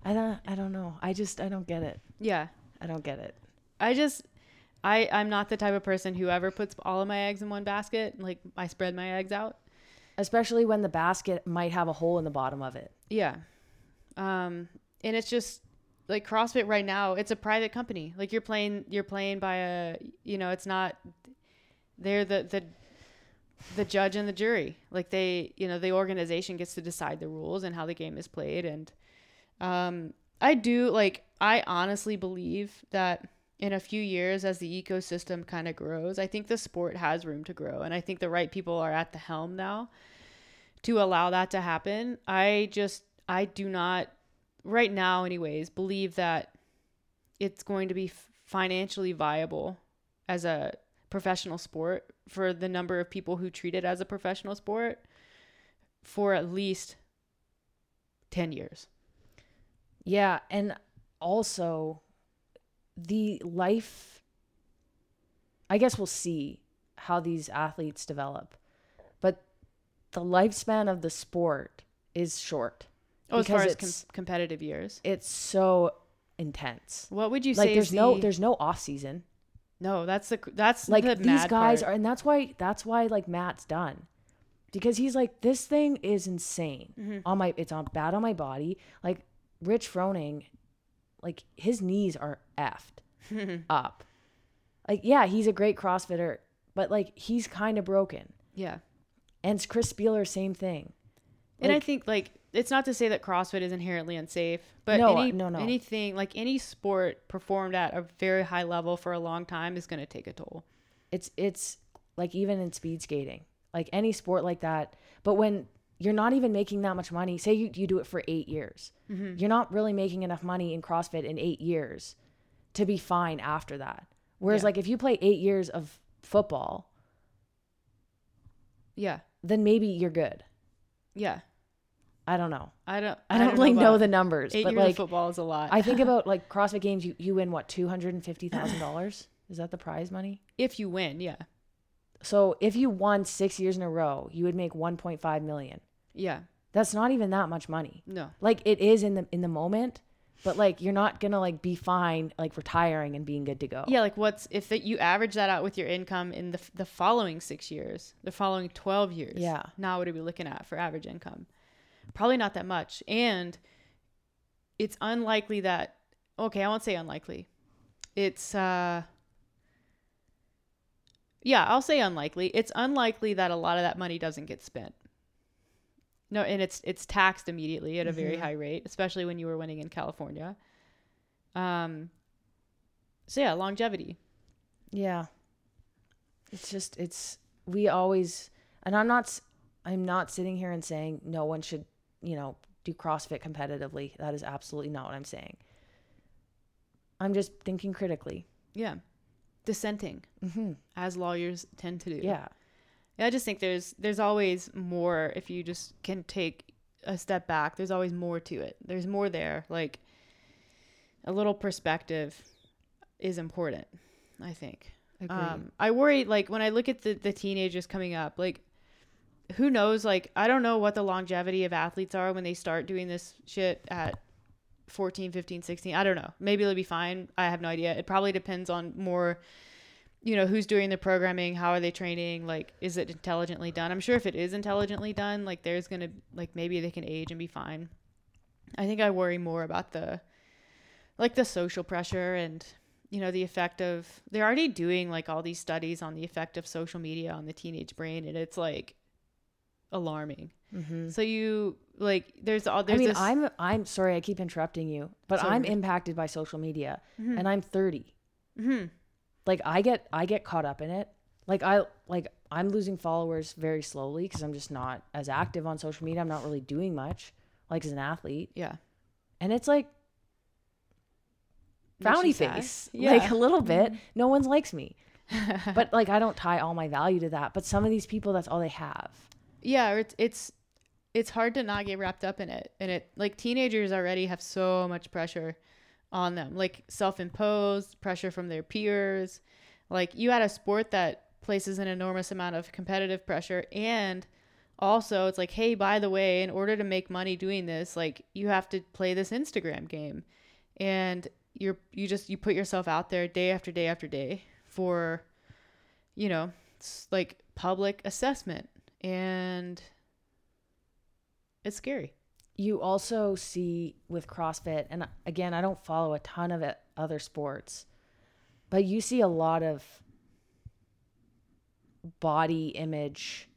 I don't I don't know. I just I don't get it. yeah. I don't get it. I just I I'm not the type of person who ever puts all of my eggs in one basket. Like I spread my eggs out. Especially when the basket might have a hole in the bottom of it. Yeah. Um and it's just like CrossFit right now, it's a private company. Like you're playing you're playing by a you know, it's not they're the the the judge and the jury. Like they, you know, the organization gets to decide the rules and how the game is played and um I do like I honestly believe that in a few years as the ecosystem kind of grows, I think the sport has room to grow and I think the right people are at the helm now to allow that to happen. I just I do not right now anyways believe that it's going to be financially viable as a professional sport for the number of people who treat it as a professional sport for at least 10 years. Yeah, and also the life I guess we'll see how these athletes develop. But the lifespan of the sport is short. Oh, as far as com- competitive years, it's so intense. what would you say? Like say? there's no the- there's no off season. No. That's the that's Like the these guys part. are, and that's why that's why like Matt's done, because he's like this thing is insane Mm-hmm. on my it's on bad on my body. Like Rich Froning, like his knees are effed up. Like yeah, he's a great CrossFitter, but like he's kind of broken. yeah. And Chris Spealler, same thing. And I think like it's not to say that CrossFit is inherently unsafe, but No, any, no, no. anything like any sport performed at a very high level for a long time is going to take a toll. It's it's like even in speed skating, like any sport like that. But when you're not even making that much money, say you, you do it for eight years, Mm-hmm. you're not really making enough money in CrossFit in eight years to be fine after that. Whereas Yeah. like if you play eight years of football, Yeah, then maybe you're good. yeah. I don't know. I don't. I don't, really know, about- the numbers, Eight but years of football is a lot. I think about like CrossFit games, you, you win what two hundred and fifty thousand dollars? Is that the prize money? if you win, yeah, So if you won six years in a row, you would make 1.5 million. yeah, That's not even that much money. no, Like it is in the in the moment, but like you're not gonna like be fine like retiring and being good to go. yeah. Like what's if that you average that out with your income in the the following six years, the following twelve years? Yeah. Now what are we looking at for average income? Probably not that much, and it's unlikely that. Okay, I won't say unlikely. It's uh. Yeah, I'll say unlikely. It's unlikely that a lot of that money doesn't get spent. No, and it's it's taxed immediately at a very Mhm. high rate, especially when you were winning in California. Um. So yeah, longevity. Yeah. It's just it's we always and I'm not I'm not sitting here and saying no one should, you know, do CrossFit competitively. That is absolutely not what I'm saying. I'm just thinking critically. Yeah, dissenting Mhm. as lawyers tend to do. Yeah. I just think there's there's always more if you just can take a step back. There's always more to it. There's more there. Like a little perspective is important, I think. Um, I worry like when I look at the the teenagers coming up, like who knows like I don't know what the longevity of athletes are when they start doing this shit at 14, 15, 16. I don't know. Maybe it'll be fine. I have no idea. It probably depends on more you know who's doing the programming how are they training like is it intelligently done i'm sure if it is intelligently done like there's gonna like maybe they can age and be fine i think i worry more about the like the social pressure and you know the effect of they're already doing like all these studies on the effect of social media on the teenage brain and it's like alarming Mhm. so you like there's all I there's mean, this, I'm I'm sorry I keep interrupting you, but all I'm impacted by social media Mhm. and I'm 30. Mhm. Like I get I get caught up in it. Like I like I'm losing followers very slowly cuz I'm just not as active on social media. I'm not really doing much like as an athlete. yeah And it's like frowny face. Yeah. Like a little bit. No one likes me. but like I don't tie all my value to that, but some of these people that's all they have. Yeah it's it's it's hard to not get wrapped up in it and it like teenagers already have so much pressure on them like self-imposed pressure from their peers. Like you had a sport that places an enormous amount of competitive pressure and also it's like hey by the way in order to make money doing this like you have to play this instagram game. And you're you just you put yourself out there day after day after day for you know like public assessment and it's scary you also see with CrossFit, and again, I don't follow a ton of it, other sports, but you see a lot of body image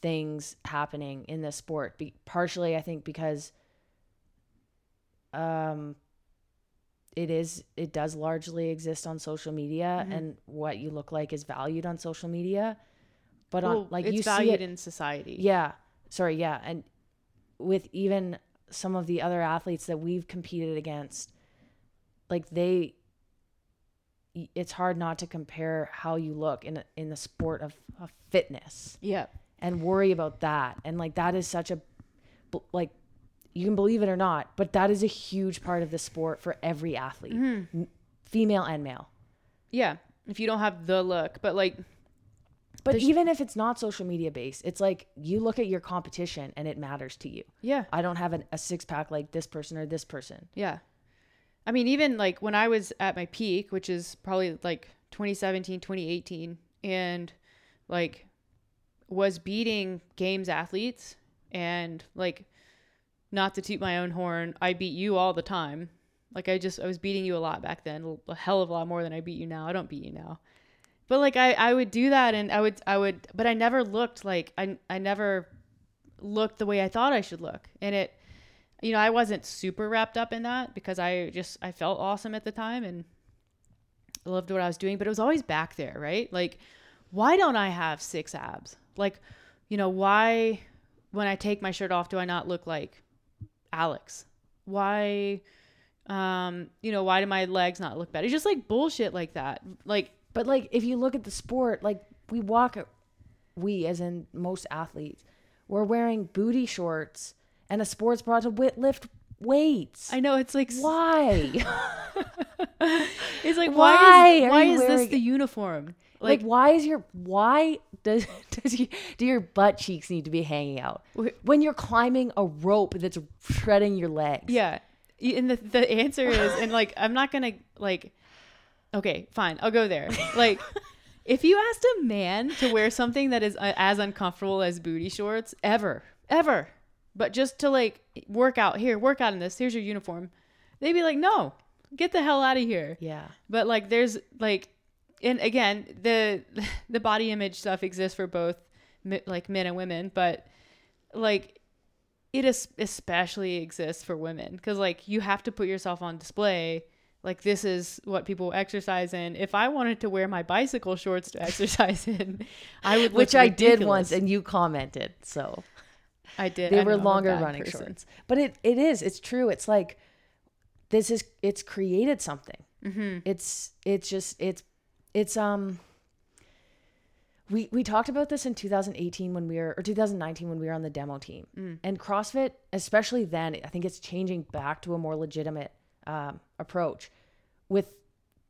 things happening in this sport. Be, partially, I think, because um, it is it does largely exist on social media, Mhm. and what you look like is valued on social media. But well, on like it's you see it, in society yeah. Sorry, yeah. And with even some of the other athletes that we've competed against, like they it's hard not to compare how you look in in the sport of, of fitness yeah and worry about that. And like that is such a like you can believe it or not, but that is a huge part of the sport for every athlete, Mm-hmm. female and male. yeah if you don't have the look but like But even if it's not social media based, it's like you look at your competition and it matters to you. yeah. I don't have an, a six pack like this person or this person. Yeah. I mean, even like when I was at my peak, which is probably like 2017, 2018, and like was beating games athletes and like not to toot my own horn, I beat you all the time. Like I just I was beating you a lot back then, a hell of a lot more than I beat you now. I don't beat you now. But like I I would do that and I would I would but I never looked like I I never looked the way I thought I should look. And it you know, I wasn't super wrapped up in that because I just I felt awesome at the time and I loved what I was doing, but it was always back there, right? Like why don't I have six abs? Like, you know, why when I take my shirt off do I not look like Alex? Why um, you know, why do my legs not look better? It's just like bullshit like that. Like But like if you look at the sport, like we walk, we as in most athletes, we're wearing booty shorts and a sports bra to lift weights. I know it's like Why? it's like Why why is, why is this the uniform? like, Like, why is your why does does you, do your butt cheeks need to be hanging out when you're climbing a rope that's shredding your legs? yeah. And the the answer is and like I'm not going to like okay, fine. I'll go there. Like if you asked a man to wear something that is uh, as uncomfortable as booty shorts ever, ever, but just to like work out here, work out in this, here's your uniform. They'd be like, "No. Get the hell out of here." Yeah. But like there's like and again, the the body image stuff exists for both like men and women, but like it is especially exists for women cuz like you have to put yourself on display. Like this is what people exercise in. If I wanted to wear my bicycle shorts to exercise in, I would Which I did once and you commented. So I did. they I were longer running person. shorts. But it, it is. It's true. It's like this is it's created something. Mhm. It's it's just it's it's um we we talked about this in 2018 when we were or 2019 when we were on the demo team. Mm. And CrossFit, especially then, I think it's changing back to a more legitimate um, approach with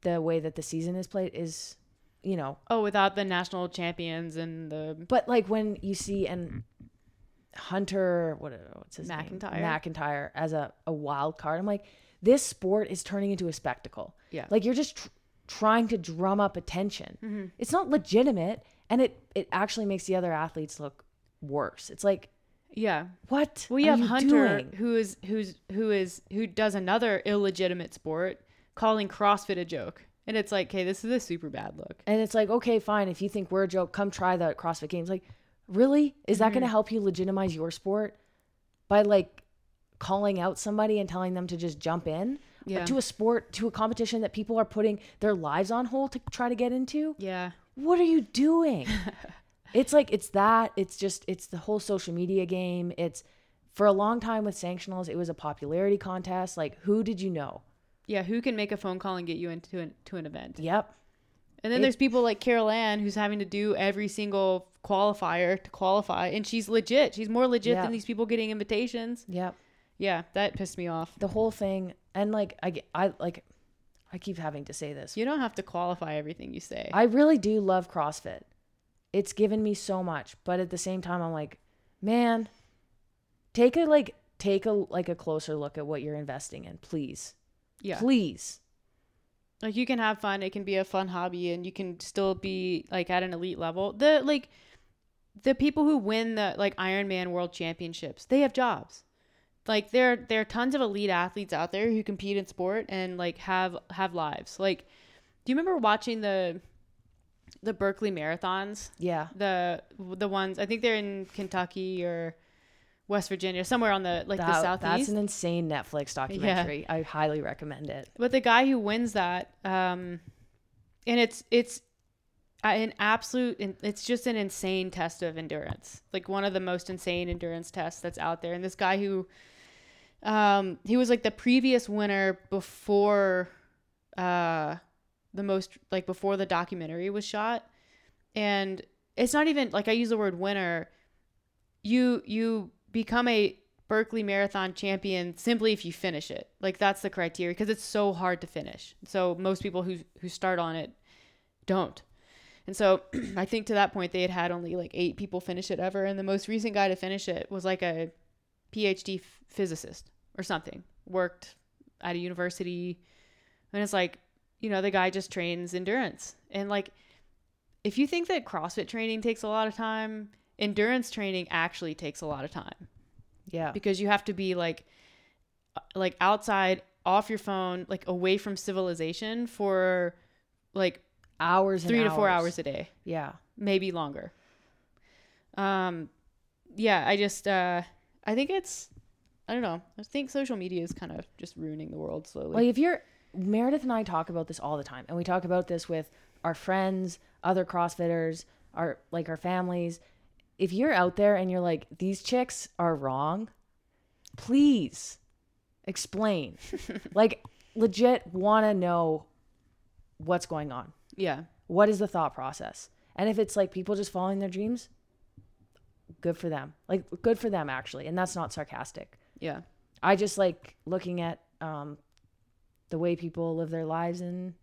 the way that the season is played is you know Oh, without the national champions and the but like when you see and Hunter, what what's his McIntyre. name? McIntyre as a, a wild card. I'm like, this sport is turning into a spectacle. Yeah. Like you're just tr- trying to drum up attention. Mm-hmm. It's not legitimate, and it it actually makes the other athletes look worse. It's like, yeah. what? Well, you have Hunter, doing? who is who's who is who does another illegitimate sport, calling CrossFit a joke, and it's like, okay, this is a super bad look. And it's like, okay, fine. If you think we're a joke, come try the CrossFit Games. Like, really? Is that Mm-hmm. going to help you legitimize your sport by like calling out somebody and telling them to just jump in Yeah. to a sport, to a competition that people are putting their lives on hold to try to get into? Yeah, What are you doing? it's like, it's that. It's just, it's the whole social media game. It's for a long time with sanctionals, it was a popularity contest. Like, who did you know? Yeah. Who can make a phone call and get you into an, to an event? Yep. And then It- there's people like Carol Ann who's having to do every single qualifier to qualify, and she's legit. She's more legit Yeah. than these people getting invitations. Yep. Yeah, that pissed me off. The whole thing. And like, I, I like, I keep having to say this. You don't have to qualify everything you say. I really do love CrossFit. It's given me so much, but at the same time I'm like, man, take a like take a like a closer look at what you're investing in, please. Yeah. Please. like you can have fun it can be a fun hobby and you can still be like at an elite level the like the people who win the like ironman world championships they have jobs like there there are tons of elite athletes out there who compete in sport and like have have lives like do you remember watching the the Barkley Marathons Yeah. the the ones i think they're in kentucky or west virginia somewhere on the like the That- southeast that's an insane Netflix documentary. I highly recommend it. But the guy who wins that, um, and it's it's an absolute, it's just an insane test of endurance, like one of the most insane endurance tests that's out there. And this guy who, um, he was like the previous winner before, uh, the most like before the documentary was shot, and it's not even like I use the word winner. You you become a Barkley Marathon champion simply if you finish it. Like that's the criteria because it's so hard to finish. So most people who who start on it don't. And so I think to that point they had had only like eight people finish it ever, and the most recent guy to finish it was like a PhD physicist or something. Worked at a university, and it's like, you know, the guy just trains endurance, and like, if you think that CrossFit training takes a lot of time, endurance training actually takes a lot of time Yeah. because you have to be like uh, like outside off your phone like away from civilization for like Hours and three to four hours a day Yeah. maybe longer um yeah i just uh i think it's i don't know i think social media is kind of just ruining the world slowly Like if you're Meredith and I talk about this all the time, and we talk about this with our friends, other CrossFitters, our like our families. If you're out there and you're like, these chicks are wrong, please explain. like legit want to know what's going on. yeah What is the thought process? And if it's like people just following their dreams, good for them. Like good for them actually, and that's not sarcastic. yeah I just like looking at um, the way people live their lives, and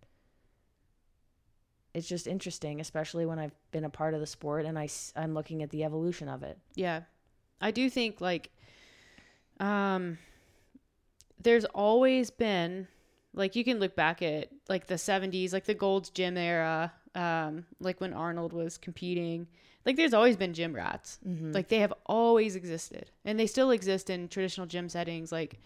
it's just interesting, especially when I've been a part of the sport and I, I'm looking at the evolution of it. Yeah. I do think like um there's always been like you can look back at like the 70s, like the Gold's Gym era, um like when Arnold was competing. Like there's always been gym rats. Like they have always existed. And they still exist in traditional gym settings like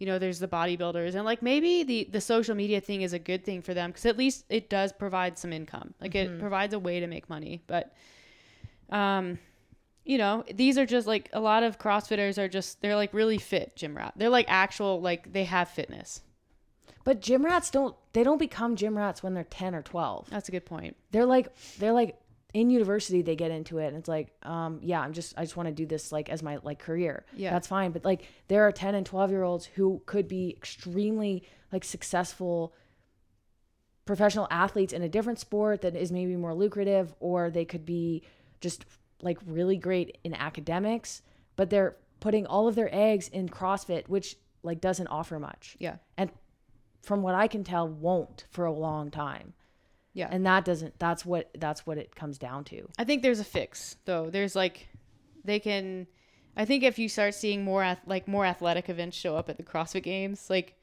you know, there's the bodybuilders and like maybe the the social media thing is a good thing for them cuz at least it does provide some income. Like it provides a way to make money. But um you know, these are just like a lot of CrossFitters are just they're like really fit gym rat. They're like actual like they have fitness. But gym rats don't they don't become gym rats when they're 10 or 12. That's a good point. They're like they're like in university they get into it and it's like um yeah, I'm just I just want to do this like as my like career. Yeah. That's fine, but like there are 10 and 12 year olds who could be extremely like successful professional athletes in a different sport that is maybe more lucrative or they could be just like really great in academics, but they're putting all of their eggs in CrossFit which like doesn't offer much Yeah. and from what I can tell won't for a long time. Yeah. And that doesn't that's what that's what it comes down to. I think there's a fix though. There's like they can I think if you start seeing more ath- like more athletic events show up at the CrossFit games, like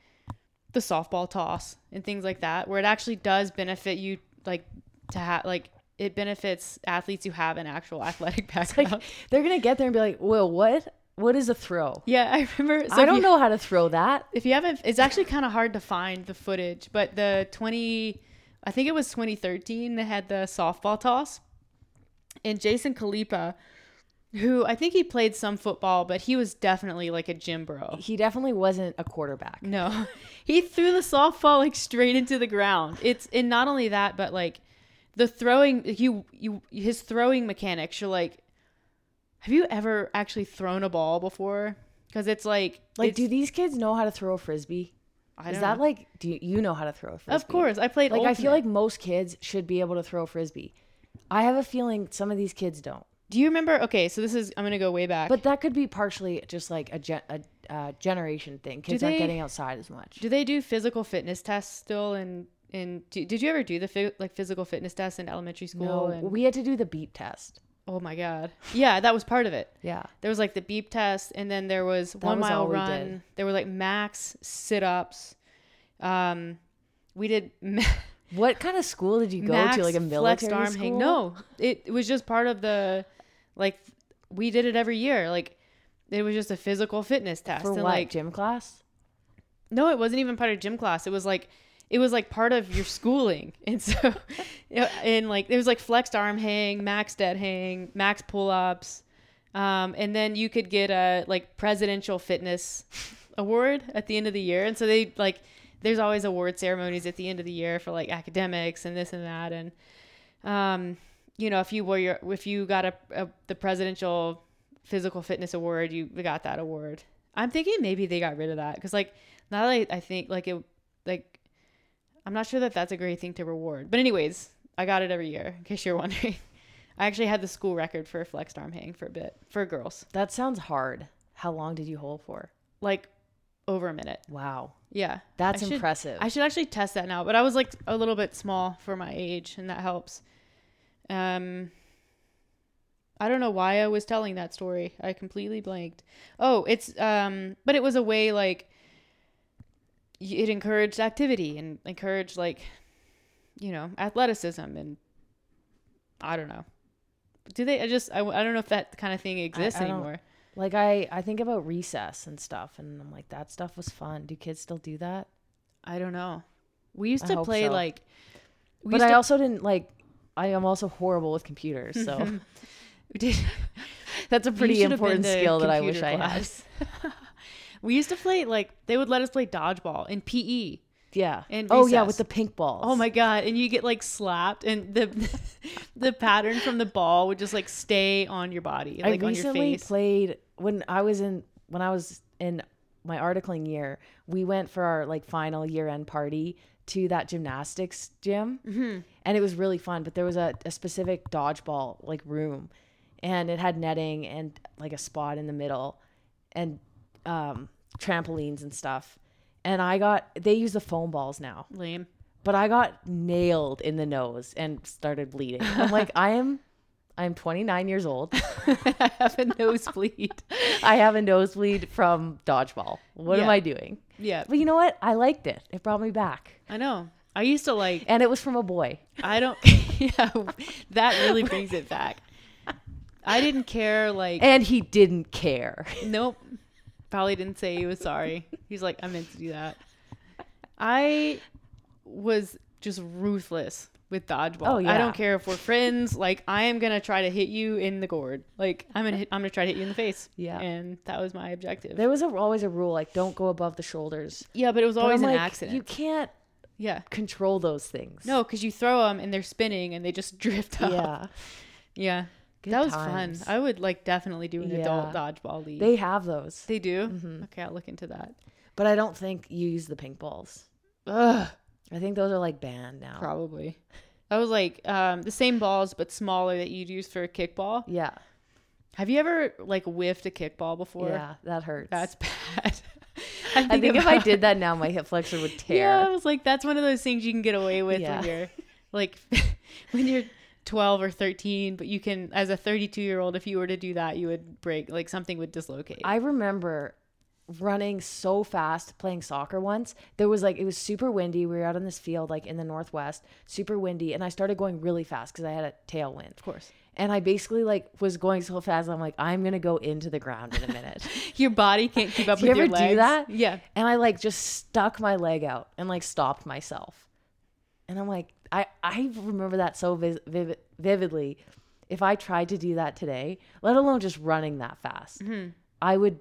the softball toss and things like that, where it actually does benefit you like to have like it benefits athletes who have an actual athletic background. Like they're going to get there and be like, "Well, what? What is a throw?" yeah, I remember. So I don't you- know how to throw that. if you haven't it's actually kind of hard to find the footage but the 20 i think it was 2013 they had the softball toss. And Jason Khalipa who i think he played some football but he was definitely like a gym bro. He definitely wasn't a quarterback. no. He threw the softball like straight into the ground. It's and not only that but like the throwing you you his throwing mechanics you're like have you ever actually thrown a ball before? Because it's like Like, it's, do these kids know how to throw a frisbee? I Is that know. like do you, you know how to throw a frisbee? of course i played Like I feel like most kids should be able to throw a frisbee. I have a feeling some of these kids don't. Do you remember? Okay, so this is I'm gonna go way back. But that could be partially just like a, gen, a uh, generation thing. Kids aren't getting outside as much. do they do physical fitness tests still? And and did you ever do the phy- like physical fitness tests in elementary school? No, and, we had to do the beep test. Oh my god, yeah, that was part of it. Yeah. There was like the beep test, and then there was one was mile all we run. There were like max sit ups. Um, we did ma- What kind of school did you go max to? Like a military arm school? hang. No, it, it was just part of the like we did it every year. Like it was just a physical fitness test. For and what? like gym class? No, it wasn't even part of gym class. It was like it was like part of your schooling. And so and like there was like flexed arm hang, max dead hang, max pull ups. Um, and then you could get a like presidential fitness award at the end of the year. And so they like there's always award ceremonies at the end of the year for like academics and this and that and um you know if you were your if you got a, a the presidential physical fitness award you got that award i'm thinking maybe they got rid of that because like now that I, I think like it like i'm not sure that that's a great thing to reward but anyways i got it every year in case you're wondering i actually had the school record for a flexed arm hang for a bit for girls That sounds hard. How long did you hold for? like over a minute Wow. yeah That's I should- impressive. I should actually test that now, but I was like a little bit small for my age, and that helps. Um, I don't know why I was telling that story. I completely blanked. Oh, it's um, but it was a way like it encouraged activity and encouraged like, you know, athleticism and I don't know. Do they? I just I, I don't know if that kind of thing exists I don't- anymore. Like I, I think about recess and stuff, and I'm like, that stuff was fun. Do kids still do that? I don't know. We used I to play so. like. We but I to- also didn't like. I am also horrible with computers, so did. that's a pretty important skill that I wish computer I had. we used to play like they would let us play dodgeball in PE. Yeah. In oh yeah, with the pink balls. Oh my god! And you get like slapped, and the the pattern from the ball would just like stay on your body, like I on your recently face. played when I was in when I was in my articling year. We went for our like final year end party to that gymnastics gym, Mm-hmm. and it was really fun. But there was a, a specific dodgeball like room, and it had netting and like a spot in the middle, and um, trampolines and stuff. And I got they use the foam balls now, Lame. but I got nailed in the nose and started bleeding. I'm like, I am, I'm 29 years old. I have a nosebleed. I have a nosebleed from dodgeball. What am I doing? Yeah, But you know what? I liked it. It brought me back. I know. I used to like. And it was from a boy. I don't. yeah, that really brings it back. I didn't care. Like, And he didn't care. Nope. Probably didn't say he was sorry. He's like, I meant to do that. I was just ruthless with dodgeball. Oh, I don't care if we're friends. Like, I am gonna try to hit you in the gourd. Like, I'm gonna hit, I'm gonna try to hit you in the face. Yeah. And that was my objective. There was a, always a rule like don't go above the shoulders. yeah, but it was always an like, accident. You can't yeah. control those things. No, because you throw them and they're spinning and they just drift up. Yeah. Yeah. Good that was times. fun. I would like definitely do an adult dodgeball league. They have those. they do. Mhm. Okay, I'll look into that. But I don't think you use the pink balls. Ugh. I think those are like banned now. Probably. That was like um, the same balls but smaller that you'd use for a kickball. Yeah. Have you ever like whiffed a kickball before? Yeah. That hurts. That's bad. I think if I did that now, my hip flexor would tear. Yeah, I was like, that's one of those things you can get away with Yeah. when you're like when you're 12 or 13, but you can as a 32 year old, if you were to do that, you would break like something would dislocate. I remember running so fast playing soccer once. There was like it was super windy. We were out on this field like in the northwest, super windy, and I started going really fast because I had a tailwind. of course. And I basically like was going so fast. I'm like, I'm gonna go into the ground in a minute. Your body can't keep up Do you with ever do that? Yeah. and I like just stuck my leg out and like stopped myself. And I'm like, I I remember that so vis- vivid, vividly. If I tried to do that today, let alone just running that fast, Mm-hmm. I would,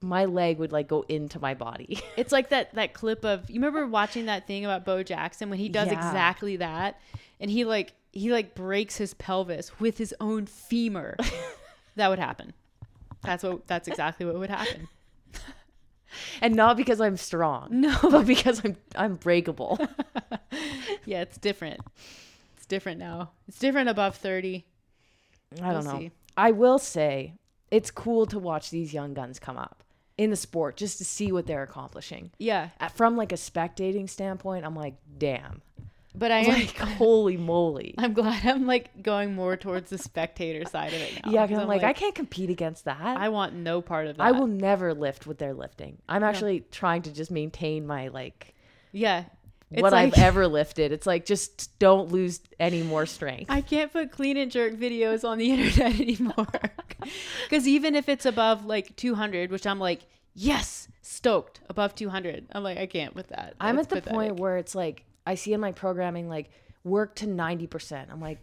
my leg would like go into my body. It's like that that clip of you remember watching that thing about Bo Jackson when he does Yeah. exactly that and he like he like breaks his pelvis with his own femur. that would happen. That's what that's exactly what would happen. and not because I'm strong, No. but because I'm I'm breakable. Yeah, it's different. It's different now. It's different above 30. I We'll don't know. see. I will say it's cool to watch these young guns come up in the sport just to see what they're accomplishing. Yeah, From like a spectating standpoint, I'm like, damn. But I am Like holy moly. I'm glad I'm like going more towards the spectator side of it now. Yeah, because I'm like, I can't compete against that. I want no part of that. I will never lift what they're lifting. I'm actually trying to just maintain my like Yeah. It's what like, I've ever lifted. It's like just don't lose any more strength. I can't put clean and jerk videos on the internet anymore. Because even if it's above like 200, which I'm like, yes, stoked above 200. I'm like, I can't with that. I'm at the pathetic. point where it's like I see in my programming like work to 90%. I'm like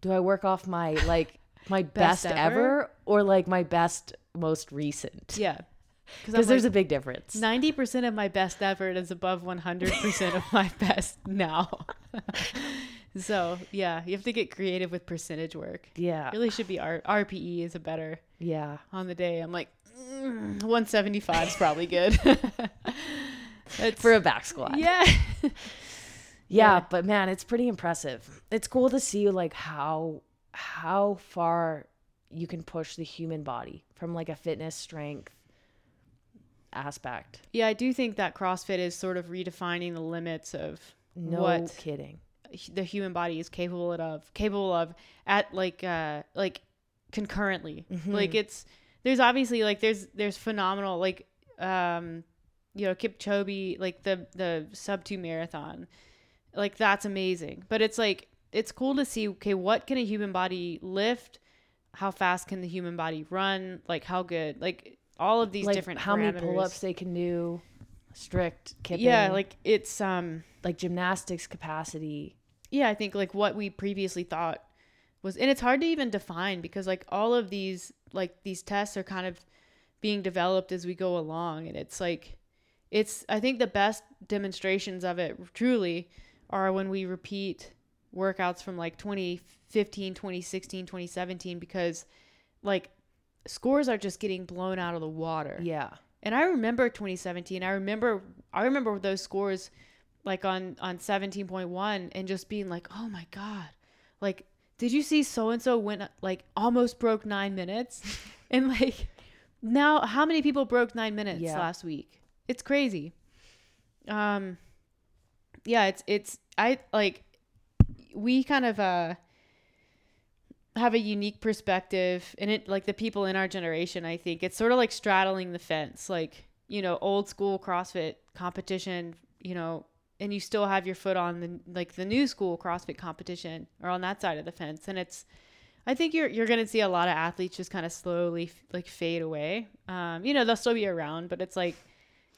do I work off my like my Best best, ever? ever? or like my best most recent? yeah. Because there's a big difference. 90% of my best effort is above 100% of my best now. so, yeah, you have to get creative with percentage work. yeah. Really should be R- RPE is a better Yeah. on the day. I'm like, mm, 175 is probably good. For a back squat. yeah. Yeah, Yeah. but man, it's pretty impressive. It's cool to see like how how far you can push the human body from like a fitness strength aspect. Yeah, I do think that CrossFit is sort of redefining the limits of No what kidding. the human body is capable of capable of at like uh like concurrently Mhm. like it's there's obviously like there's there's phenomenal like um you know Kipchoge like the the sub 2 marathon like that's amazing. But it's like it's cool to see okay what can a human body lift? How fast can the human body run? Like how good like all of these like different how many pull-ups they can do, strict kipping. yeah like it's um like gymnastics capacity. yeah i think like what we previously thought was and it's hard to even define because like all of these like these tests are kind of being developed as we go along. And it's like it's i think the best demonstrations of it truly are when we repeat workouts from like 2015 2016 2017 because like scores are just getting blown out of the water Yeah. and I remember 2017. I remember I remember those scores like on on 17.1 and just being like, "Oh my god." Like, did you see so and so went like almost broke 9 minutes? and like now how many people broke 9 minutes Yeah. last week? It's crazy. Um yeah, it's it's I like we kind of uh have a unique perspective and it like the people in our generation i think it's sort of like straddling the fence like you know old school crossfit competition you know and you still have your foot on the like the new school crossfit competition or on that side of the fence and it's i think you're you're to see a lot of athletes just kind of slowly like fade away um you know they'll still be around but it's like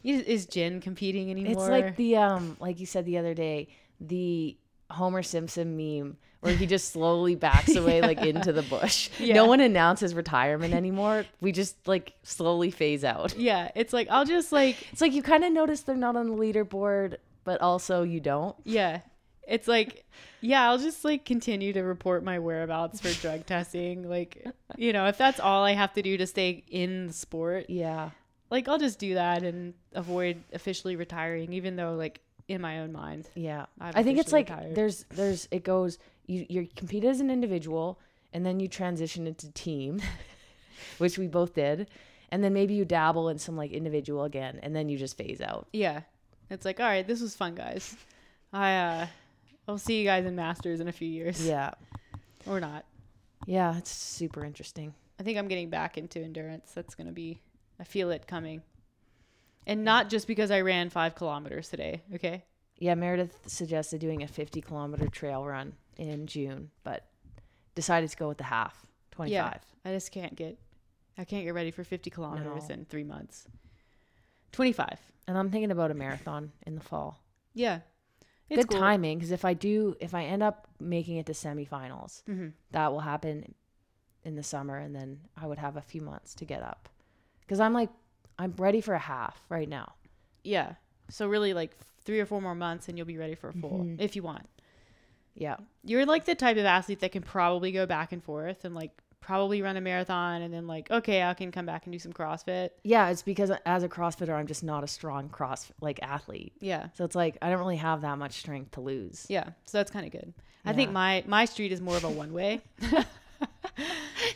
is, is Jin competing anymore It's like the um like you said the other day, the Homer Simpson meme where he just slowly backs away like into the bush. Yeah. No one announces retirement anymore. We just like slowly phase out. yeah it's like i'll just like It's like you kind of notice they're not on the leaderboard, but also you don't. Yeah. It's like, yeah, I'll just like continue to report my whereabouts for drug testing. Like, you know, if that's all I have to do to stay in the sport, Yeah. Like I'll just do that and avoid officially retiring, even though, like, in my own mind. Yeah. I've I think it's like retired. there's there's it goes you you compete as an individual and then you transition into team, which we both did. And then maybe you dabble in some like individual again and then you just phase out. Yeah. It's like, all right, this was fun, guys. I, uh, I'll see you guys in Masters in a few years. Yeah. Or not. Yeah, it's super interesting. I think I'm getting back into endurance. That's going to be, I feel it coming. And not just because I ran five kilometers today. Okay. Yeah, Meredith suggested doing a 50 kilometer trail run in June, but decided to go with the half, 25. I just can't get I can't get ready for 50 kilometers No. in 3 months. 25. And I'm thinking about a marathon in the fall. Yeah. It's Good cool. timing because if I do, if I end up making it to semifinals, Mhm. that will happen in the summer, and then I would have a few months to get up. Because I'm like, I'm ready for a half right now. Yeah. So really like 3 or 4 more months and you'll be ready for a full Mhm. if you want. Yeah, You're like the type of athlete that can probably go back and forth and like probably run a marathon and then like okay, I can come back and do some CrossFit. yeah. It's because as a CrossFitter, I'm just not a strong cross like athlete. Yeah. So it's like I don't really have that much strength to lose. Yeah. So that's kind of good. I think my my street is more of a one way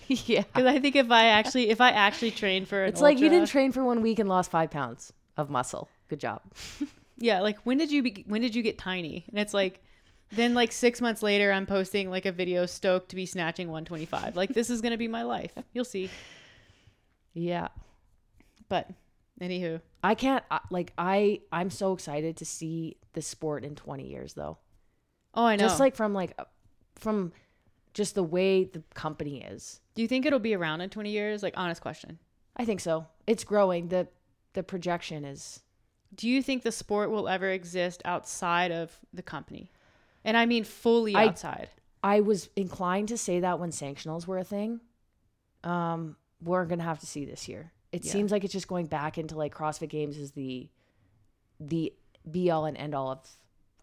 yeah. because I think if I actually if I actually train for an It's like you didn't train for one week and lost five pounds of muscle. Good job. Yeah, like when did you be, when did you get tiny? And it's like then like 6 months later I'm posting like a video stoked to be snatching 125. Like this is going to be my life. You'll see. Yeah. But anywho, I can't like I I'm so excited to see the sport in 20 years though. oh, I know. Just like from like from just the way the company is. do you think it'll be around in 20 years? Like honest question. I think so. It's growing. The the projection is Do you think the sport will ever exist outside of the company? And I mean fully I- outside. I was inclined to say that when sanctionals were a thing. Um we're going to have to see this year. It Yeah. seems like it's just going back into like CrossFit Games is the the be all and end all of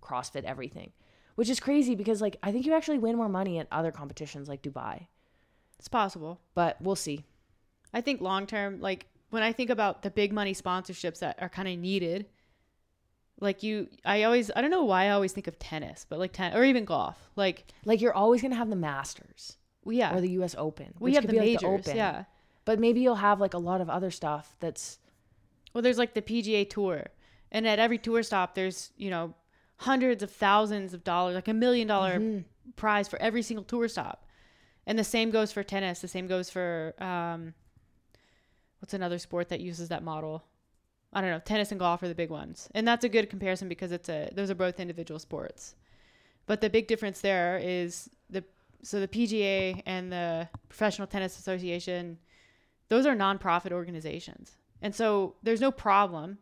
CrossFit everything. Which is crazy because like I think you actually win more money at other competitions like Dubai. It's possible. But we'll see. I think long term, like when I think about the big money sponsorships that are kind of needed, like you, I always, I don't know why I always think of tennis, but like ten or even golf. Like, Like you're always gonna have the Masters well, yeah, or the U.S. Open. we have the be like majors, Open. yeah. But maybe you'll have like a lot of other stuff that's Well, there's like the PGA Tour, and at every tour stop, there's you know hundreds of thousands of dollars, like a million dollar Mhm. prize for every single tour stop. And the same goes for tennis. The same goes for um, what's another sport that uses that model? I don't know. Tennis and golf are the big ones, and that's a good comparison because it's a those are both individual sports. But the big difference there is the so the PGA and the Professional Tennis Association, those are nonprofit organizations, and so there's no problem.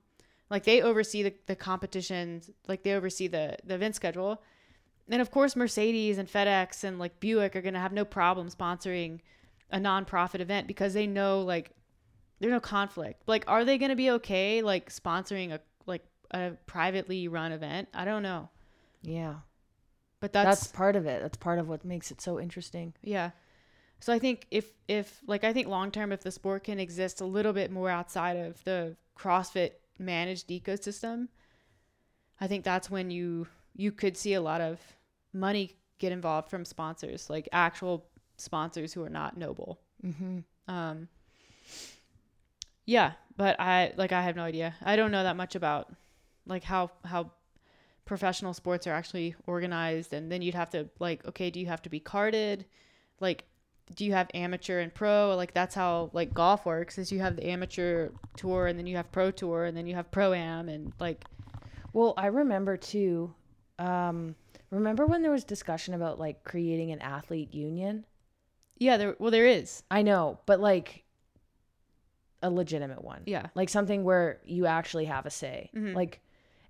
Like they oversee the, the competitions, like they oversee the the event schedule, and of course Mercedes and FedEx and like Buick are gonna have no problem sponsoring a nonprofit event because they know like there's no conflict. Like, are they gonna be okay like sponsoring a like a privately run event? I don't know, Yeah. but That's, that's, part of it. That's part of what makes it so interesting. yeah. So I think if if like I think long term if the sport can exist a little bit more outside of the CrossFit managed ecosystem, I think that's when you you could see a lot of money get involved from sponsors, like actual sponsors who are not NOBULL. Mm-hmm. Um, yeah, but I like I have no idea. I don't know that much about like how how professional sports are actually organized, and then you'd have to like, okay, do you have to be carded? Like, do you have amateur and pro? Like that's how like golf works. Is you have the amateur tour, and then you have pro tour, and then you have pro am, and like Well, I remember too. Um, remember when there was discussion about like creating an athlete union? yeah, there well there is I know, but like a legitimate one. yeah Like something where you actually have a say. Mhm. Like